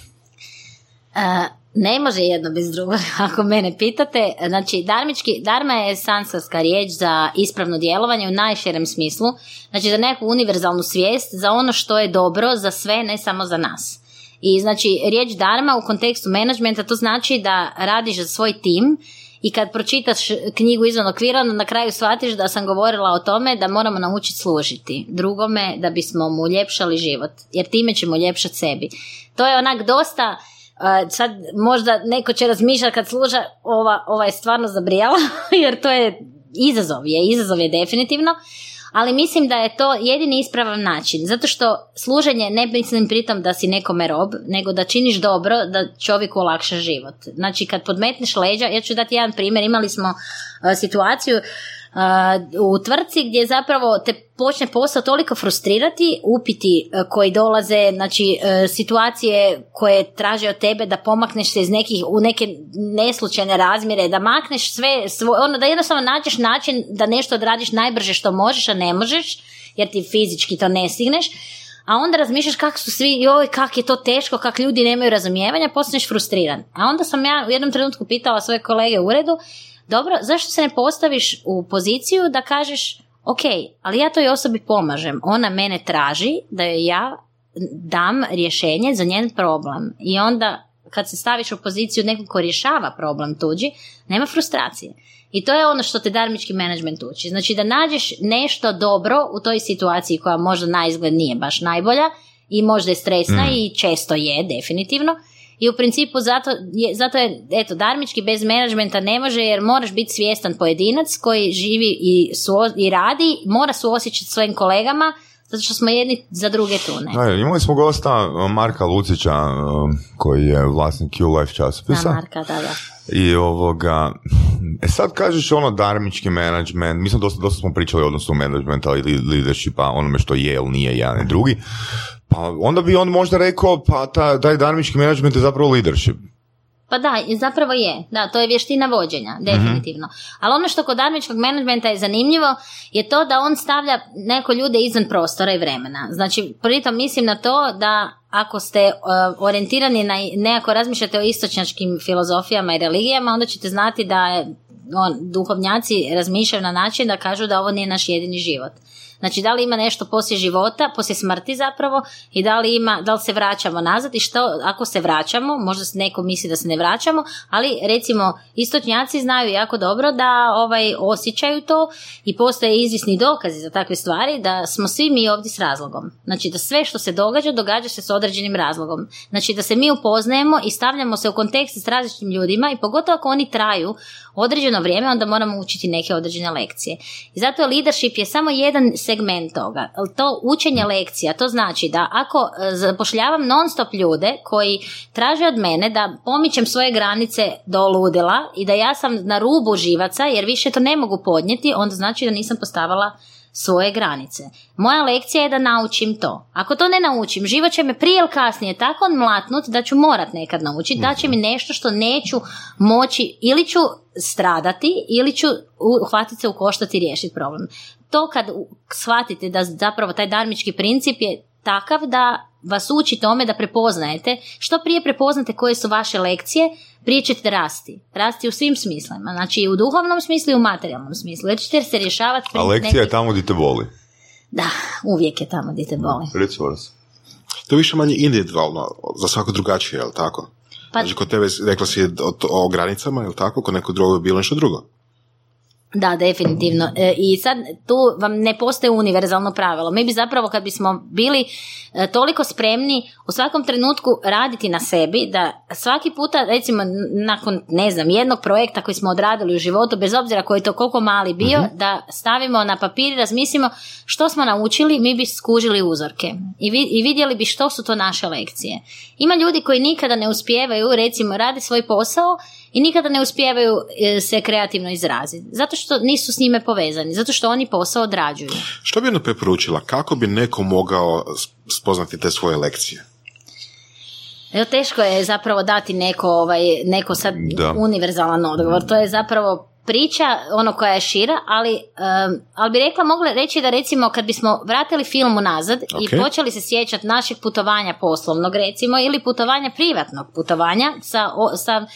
S3: E, ne može jedno bez drugog, ako mene pitate. Znači, darmički, darma je sanskarska riječ za ispravno djelovanje u najširem smislu. Znači, za neku univerzalnu svijest, za ono što je dobro za sve, ne samo za nas. I znači, riječ darma u kontekstu menadžmenta to znači da radiš za svoj tim i kad pročitaš knjigu izvan okvira, na kraju shvatiš da sam govorila o tome da moramo naučiti služiti drugome da bismo mu uljepšali život, jer time ćemo uljepšati sebi. To je onak dosta, sad možda neko će razmišljati kad služa, ova, ova je stvarno zabrijala, jer to je izazov, je izazov je definitivno, ali mislim da je to jedini ispravan način, zato što služenje ne mislim pritom da si nekome rob, nego da činiš dobro da čovjeku olakša život. Znači kad podmetneš leđa, ja ću dati jedan primjer, imali smo uh, situaciju u tvrtci gdje zapravo te počne posao toliko frustrirati, upiti uh, koji dolaze, znači uh, situacije koje traže od tebe da pomakneš se iz nekih, u neke neslučajne razmjere, da makneš sve, svo, ono da jednostavno nađeš način da nešto odradiš najbrže što možeš, a ne možeš, jer ti fizički to ne stigneš, a onda razmišljaš kako su svi, joj, kak je to teško, kak ljudi nemaju razumijevanja, postaneš frustriran. A onda sam ja u jednom trenutku pitala svoje kolege u uredu, dobro, zašto se ne postaviš u poziciju da kažeš, ok, ali ja toj osobi pomažem, ona mene traži da joj ja dam rješenje za njen problem. I onda kad se staviš u poziciju nekog ko rješava problem tuđi, nema frustracije. I to je ono što te darmički menadžment uči. Znači da nađeš nešto dobro u toj situaciji koja možda na izgled nije baš najbolja i možda je stresna i često je, definitivno. I u principu zato je, zato je eto, darmički bez menadžmenta ne može jer moraš biti svjestan pojedinac koji živi i, suo, i radi, mora suosjećati svojim kolegama Zato što smo jedni za druge tu, ne?
S2: Da, imali smo gosta Marka Lucića, koji je vlasnik Q-Life časopisa.
S3: Na Marka, da, da.
S2: I ovoga, e sad kažeš ono darmički management, mislim dosta, dosta smo pričali o odnosu managementa ili leadershipa, onome što je ili nije jedan i drugi, pa onda bi on možda rekao, pa ta, taj darmički management je zapravo leadership.
S3: Pa da, zapravo je. Da, to je vještina vođenja, definitivno. Ali ono što kod darmičkog menadžmenta je zanimljivo je to da on stavlja neko ljude izvan prostora i vremena. Znači, pritom mislim na to da ako ste uh, orijentirani na nekako razmišljate o istočnjačkim filozofijama i religijama, onda ćete znati da je, on, duhovnjaci razmišljaju na način da kažu da ovo nije naš jedini život. Znači, da li ima nešto poslije života, poslije smrti zapravo i da li ima, da li se vraćamo nazad i što ako se vraćamo, možda neko misli da se ne vraćamo, ali recimo istočnjaci znaju jako dobro da ovaj osjećaju to i postoje izvisni dokazi za takve stvari da smo svi mi ovdje s razlogom. Znači da sve što se događa, događa se s određenim razlogom. Znači da se mi upoznajemo i stavljamo se u kontekst s različitim ljudima i pogotovo ako oni traju određeno vrijeme, onda moramo učiti neke određene lekcije. I zato leadership je samo jedan segment toga. To učenje lekcija, to znači da ako e, zapošljavam non stop ljude koji traže od mene da pomičem svoje granice do ludila i da ja sam na rubu živaca jer više to ne mogu podnijeti, onda znači da nisam postavila svoje granice. Moja lekcija je da naučim to. Ako to ne naučim, život će me prije ili kasnije tako mlatnut da ću morat nekad naučiti, da će mi nešto što neću moći ili ću stradati ili ću uhvatiti se u koštati i riješiti problem. To kad shvatite da zapravo taj darmički princip je takav da vas uči tome da prepoznajete, što prije prepoznate koje su vaše lekcije, prije ćete rasti. Rasti u svim smislima. Znači i u duhovnom smislu i u materijalnom smislu. Jer ćete se rješavati...
S2: A lekcija je tamo gdje te boli.
S3: Da, uvijek je tamo gdje te boli.
S4: To je više manje individualno, za svako drugačije, je li tako? Pa, znači, kod tebe rekla si o, o granicama, je li tako? Kod nekog drugog je bilo nešto drugo.
S3: Da, definitivno. E, I sad tu vam ne postoji univerzalno pravilo. Mi bi zapravo kad bismo bili e, toliko spremni u svakom trenutku raditi na sebi, da svaki puta, recimo nakon, ne znam, jednog projekta koji smo odradili u životu, bez obzira koji je to koliko mali bio, mhm. da stavimo na papir i razmislimo što smo naučili, mi bi skužili uzorke I, i vidjeli bi što su to naše lekcije. Ima ljudi koji nikada ne uspijevaju, recimo, radi svoj posao i nikada ne uspijevaju e, se kreativno izraziti. Zato što nisu s njime povezani, zato što oni posao odrađuju.
S4: Što bi jedno preporučila? Kako bi neko mogao spoznati te svoje lekcije?
S3: Evo, teško je zapravo dati neko, ovaj, neko sad univerzalan odgovor. To je zapravo priča, ono koja je šira, ali, ali bi rekla, mogla reći da recimo kad bismo vratili film unazad i počeli se sjećati našeg putovanja poslovnog recimo ili putovanja privatnog putovanja sa, sa e,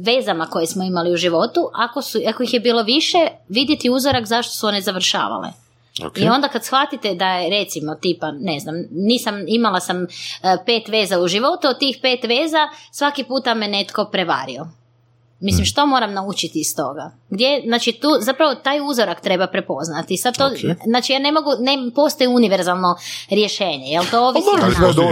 S3: vezama koje smo imali u životu, ako, su, ako ih je bilo više, vidjeti uzorak zašto su one završavale. I onda kad shvatite da je recimo tipa, ne znam, nisam, imala sam e, pet veza u životu, od tih pet veza svaki puta me netko prevario. Mislim, hmm. što moram naučiti iz toga? Gdje, znači, tu zapravo taj uzorak treba prepoznati. Sad to, znači, ja ne mogu, ne postoji univerzalno rješenje, jel to ovisi
S2: pa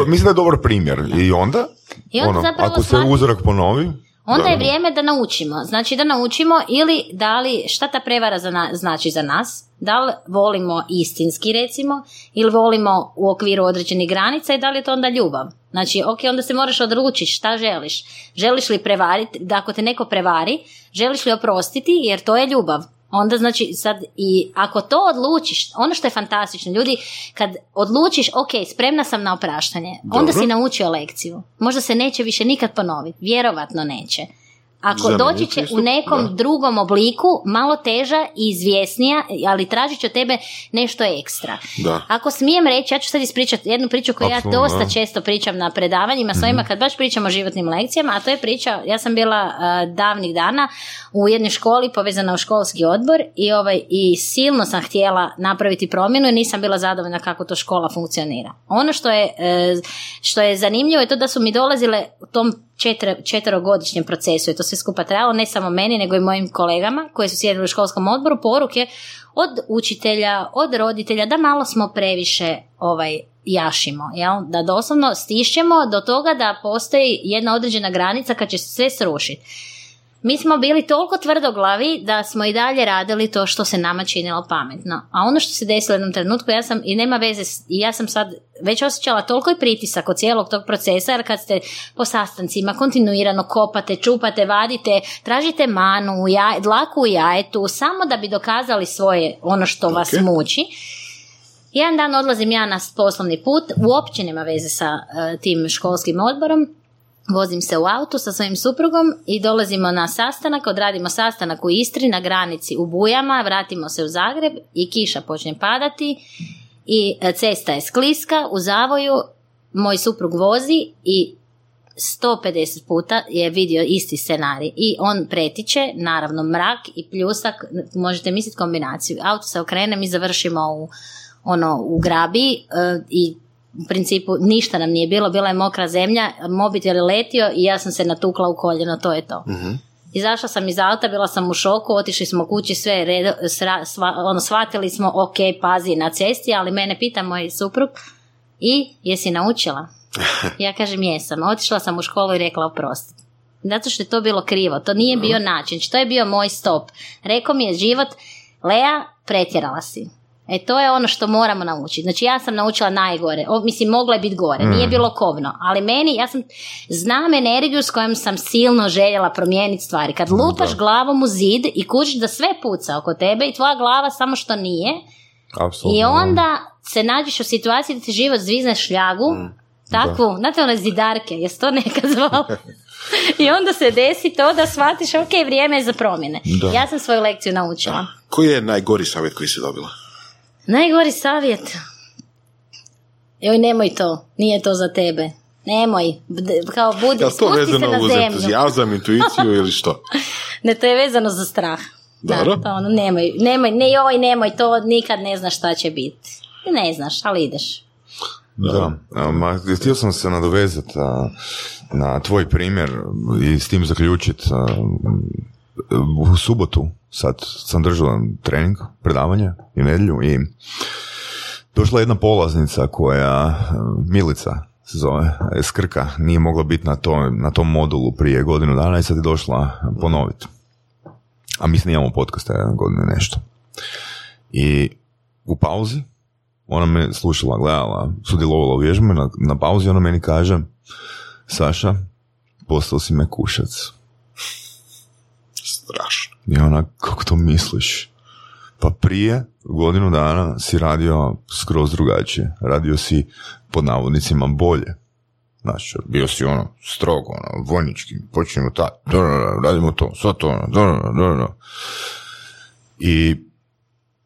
S2: Mislim da je dobar primjer. I onda? I onda ono, ako se uzorak ponovi?
S3: Onda je vrijeme da naučimo. Znači da naučimo ili da li, šta ta prevara za znači za nas, da li volimo istinski recimo ili volimo u okviru određenih granica i da li je to onda ljubav. Znači, ok, onda se moraš odlučiti šta želiš. Želiš li prevariti, da ako te neko prevari, želiš li oprostiti jer to je ljubav. Onda znači sad i ako to odlučiš, ono što je fantastično, ljudi kad odlučiš, ok, spremna sam na opraštanje, onda si naučio lekciju. Možda se neće više nikad ponoviti, vjerovatno neće. Ako doći će u nekom drugom obliku, malo teža i izvjesnija, ali tražit će od tebe nešto ekstra.
S4: Da.
S3: Ako smijem reći, ja ću sad ispričati jednu priču koju ja dosta često pričam na predavanjima svojima mm kad baš pričam o životnim lekcijama, a to je priča, ja sam bila davnih dana u jednoj školi povezana u školski odbor i, ovaj, i silno sam htjela napraviti promjenu i nisam bila zadovoljna kako to škola funkcionira. Ono što je, e, što je zanimljivo je to da su mi dolazile u tom četir, četverogodišnjem procesu je to sve skupa trajalo, ne samo meni, nego i mojim kolegama koji su sjedili u školskom odboru, poruke od učitelja, od roditelja, da malo smo previše ovaj, jašimo, jel? da doslovno stišćemo do toga da postoji jedna određena granica kad će se sve srušiti. Mi smo bili toliko tvrdoglavi da smo i dalje radili to što se nama činilo pametno. A ono što se desilo u jednom trenutku, ja sam, i nema veze, i ja sam sad već osjećala toliko i pritisak od cijelog tog procesa, jer kad ste po sastancima kontinuirano kopate, čupate, vadite, tražite manu, u jaj, dlaku u jajetu, samo da bi dokazali svoje, ono što vas
S4: Ok.
S3: muči. Jedan dan odlazim ja na poslovni put, uopće nema veze sa e, tim školskim odborom, Vozim se u autu sa svojim suprugom i dolazimo na sastanak, odradimo sastanak u Istri na granici u Bujama, vratimo se u Zagreb i kiša počne padati i e, cesta je skliska u zavoju, moj suprug vozi i 150 puta je vidio isti scenarij i on pretiče, naravno mrak i pljusak, možete misliti kombinaciju. Auto se okrene, mi završimo u, ono, u grabi e, i u principu ništa nam nije bilo, bila je mokra zemlja, mobitel je letio i ja sam se natukla u koljeno, to je to. Izašla sam iz auta, bila sam u šoku, otišli smo kući, sve redo, sra- sva- ono, shvatili smo, ok, pazi na cesti, ali mene pita moj suprug, i jesi naučila? Ja kažem jesam, otišla sam u školu i rekla oprosti. Zato što je to bilo krivo, to nije bio način, to je bio moj stop. Rekao mi je život, Lea, pretjerala si. E to je ono što moramo naučiti. Znači ja sam naučila najgore. O, mislim, moglo je biti gore. Nije bilo kovno. Ali meni, ja sam, znam energiju s kojom sam silno željela promijeniti stvari. Kad lupaš glavom u zid i kužiš da sve puca oko tebe i tvoja glava samo što nije,
S2: Apsolutno.
S3: i onda se nađeš u situaciji da ti život zvizne šljagu, takvu, znate one zidarke, jes to nekad zvao? I onda se desi to da shvatiš, ok, vrijeme je za promjene.
S2: Da.
S3: Ja sam svoju lekciju naučila.
S4: Koji je najgori savjet koji si dobila?
S3: Najgori savjet. Joj, nemoj to, nije to za tebe. Nemoj, B- kao budi,
S4: Je to
S3: spusti se
S4: vezano
S3: na
S4: uz entuzijazam, intuiciju ili što?
S3: Ne, to je vezano za strah.
S4: Dobro.
S3: Da, to ono, nemoj, nemoj, ne joj, nemoj, to nikad ne znaš šta će biti. Ne znaš, ali ideš.
S2: Da, a, ma, htio sam se nadovezati na tvoj primjer i s tim zaključiti. U subotu sad sam držao trening, predavanje i nedjelju i došla je jedna polaznica koja, Milica se zove, iz Krka, nije mogla biti na, to, na tom modulu prije godinu dana i sad je došla ponoviti. A mi snimamo podcast jedan godinu i nešto. I u pauzi ona me slušala, gledala, sudjelovala u vježbi, na, na pauzi ona meni kaže Saša, postao si me kušac.
S4: Strašno.
S2: I ona, kako to misliš? Pa prije godinu dana si radio skroz drugačije. Radio si pod navodnicima bolje. Znači, bio si ono strogo, ono, vojnički, počinjemo ta, radimo to, sad to, ono. I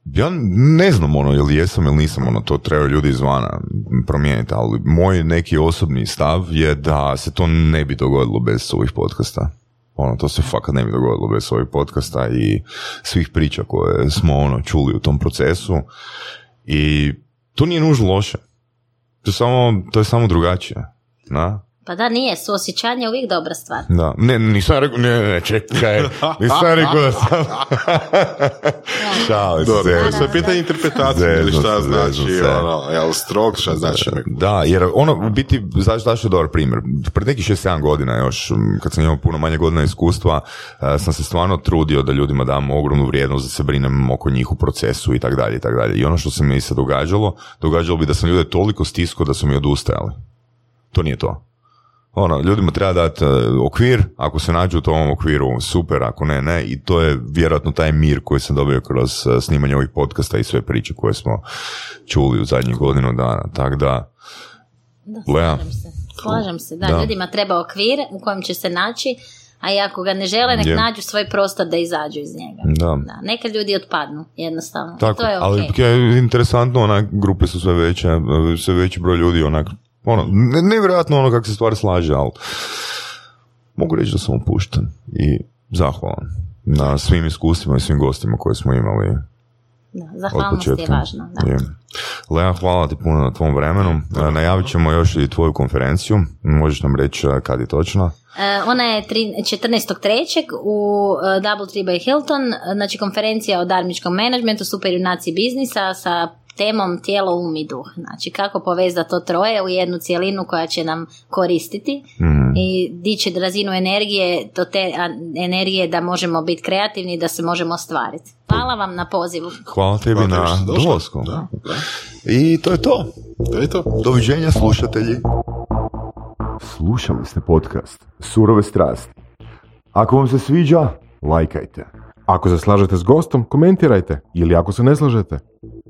S2: ja ne znam ono, ili jesam ili nisam, ono, to trebaju ljudi izvana promijeniti, ali moj neki osobni stav je da se to ne bi dogodilo bez ovih podcasta. Ono, to se fakat ne bi dogodilo bez ovih podcasta i svih priča koje smo ono čuli u tom procesu. I to nije nužno loše. To samo, to je samo drugačije. Da?
S3: Pa da, nije, suosjećanje je uvijek dobra stvar.
S2: Da. Ne, nisam rekao, ne, ne, čekaj, nisam rekao da sam... Šalim se,
S4: Dobro, je pitanje interpretacije ili šta
S2: se,
S4: znači, ono, jel strog, šta znači.
S2: Da, jer ono, u biti, zašto, zašto je dobar primjer? Pred nekih 6-7 godina još, kad sam imao puno manje godina iskustva, e, sam se stvarno trudio da ljudima dam ogromnu vrijednost, da se brinem oko njih u procesu i tak dalje i tak dalje. I ono što se mi se događalo, događalo bi da sam ljude toliko stiskao da su mi odustajali. To nije to. Ono, ljudima treba dati e, okvir, ako se nađu u tom okviru, super, ako ne, ne, i to je vjerojatno taj mir koji sam dobio kroz e, snimanje ovih podcasta i sve priče koje smo čuli u zadnjih godinu dana, tako da,
S3: Da,
S2: Lea.
S3: slažem se. Slažem se, da,
S2: Da.
S3: ljudima treba okvir u kojem će se naći, a i ako ga ne žele, nek
S2: Je.
S3: nađu svoj prostor da izađu iz njega.
S2: da.
S3: Da, neka ljudi otpadnu, jednostavno. I
S2: Tako,
S3: to je
S2: ali
S3: ok.
S2: je interesantno, onak, grupe su sve veće, sve veći broj ljudi, onak, ono, ne- nevjerojatno ono kako se stvar slaže, ali mogu reći da sam opušten i zahvalan na svim iskustvima i svim gostima koje smo imali
S3: Da, zahvalnost je važna. Da.
S2: Je. Lea, hvala ti puno na tvom vremenu. E, Najavit ćemo još i tvoju konferenciju. Možeš nam reći e, kad je točno?
S3: E, Ona je tri- 14.3. u Double Tree by Hilton, znači konferencija o darmičkom menadžmentu, super junaci biznisa sa temom tijelo, um i duh. Znači kako povezati to troje u jednu cjelinu koja će nam koristiti.
S2: Mhm.
S3: i dići razinu energije, do te energije da možemo biti kreativni i da se možemo ostvariti. Hvala vam na pozivu.
S5: Hvala tebi
S6: Hvala
S5: na dolasku.
S6: Da, da.
S5: I to je to.
S6: To je to.
S5: Doviđenja slušatelji.
S2: Slušali ste podcast Surove strasti. Ako vam se sviđa, lajkajte.
S4: Ako se slažete s gostom, komentirajte. Ili ako se ne slažete,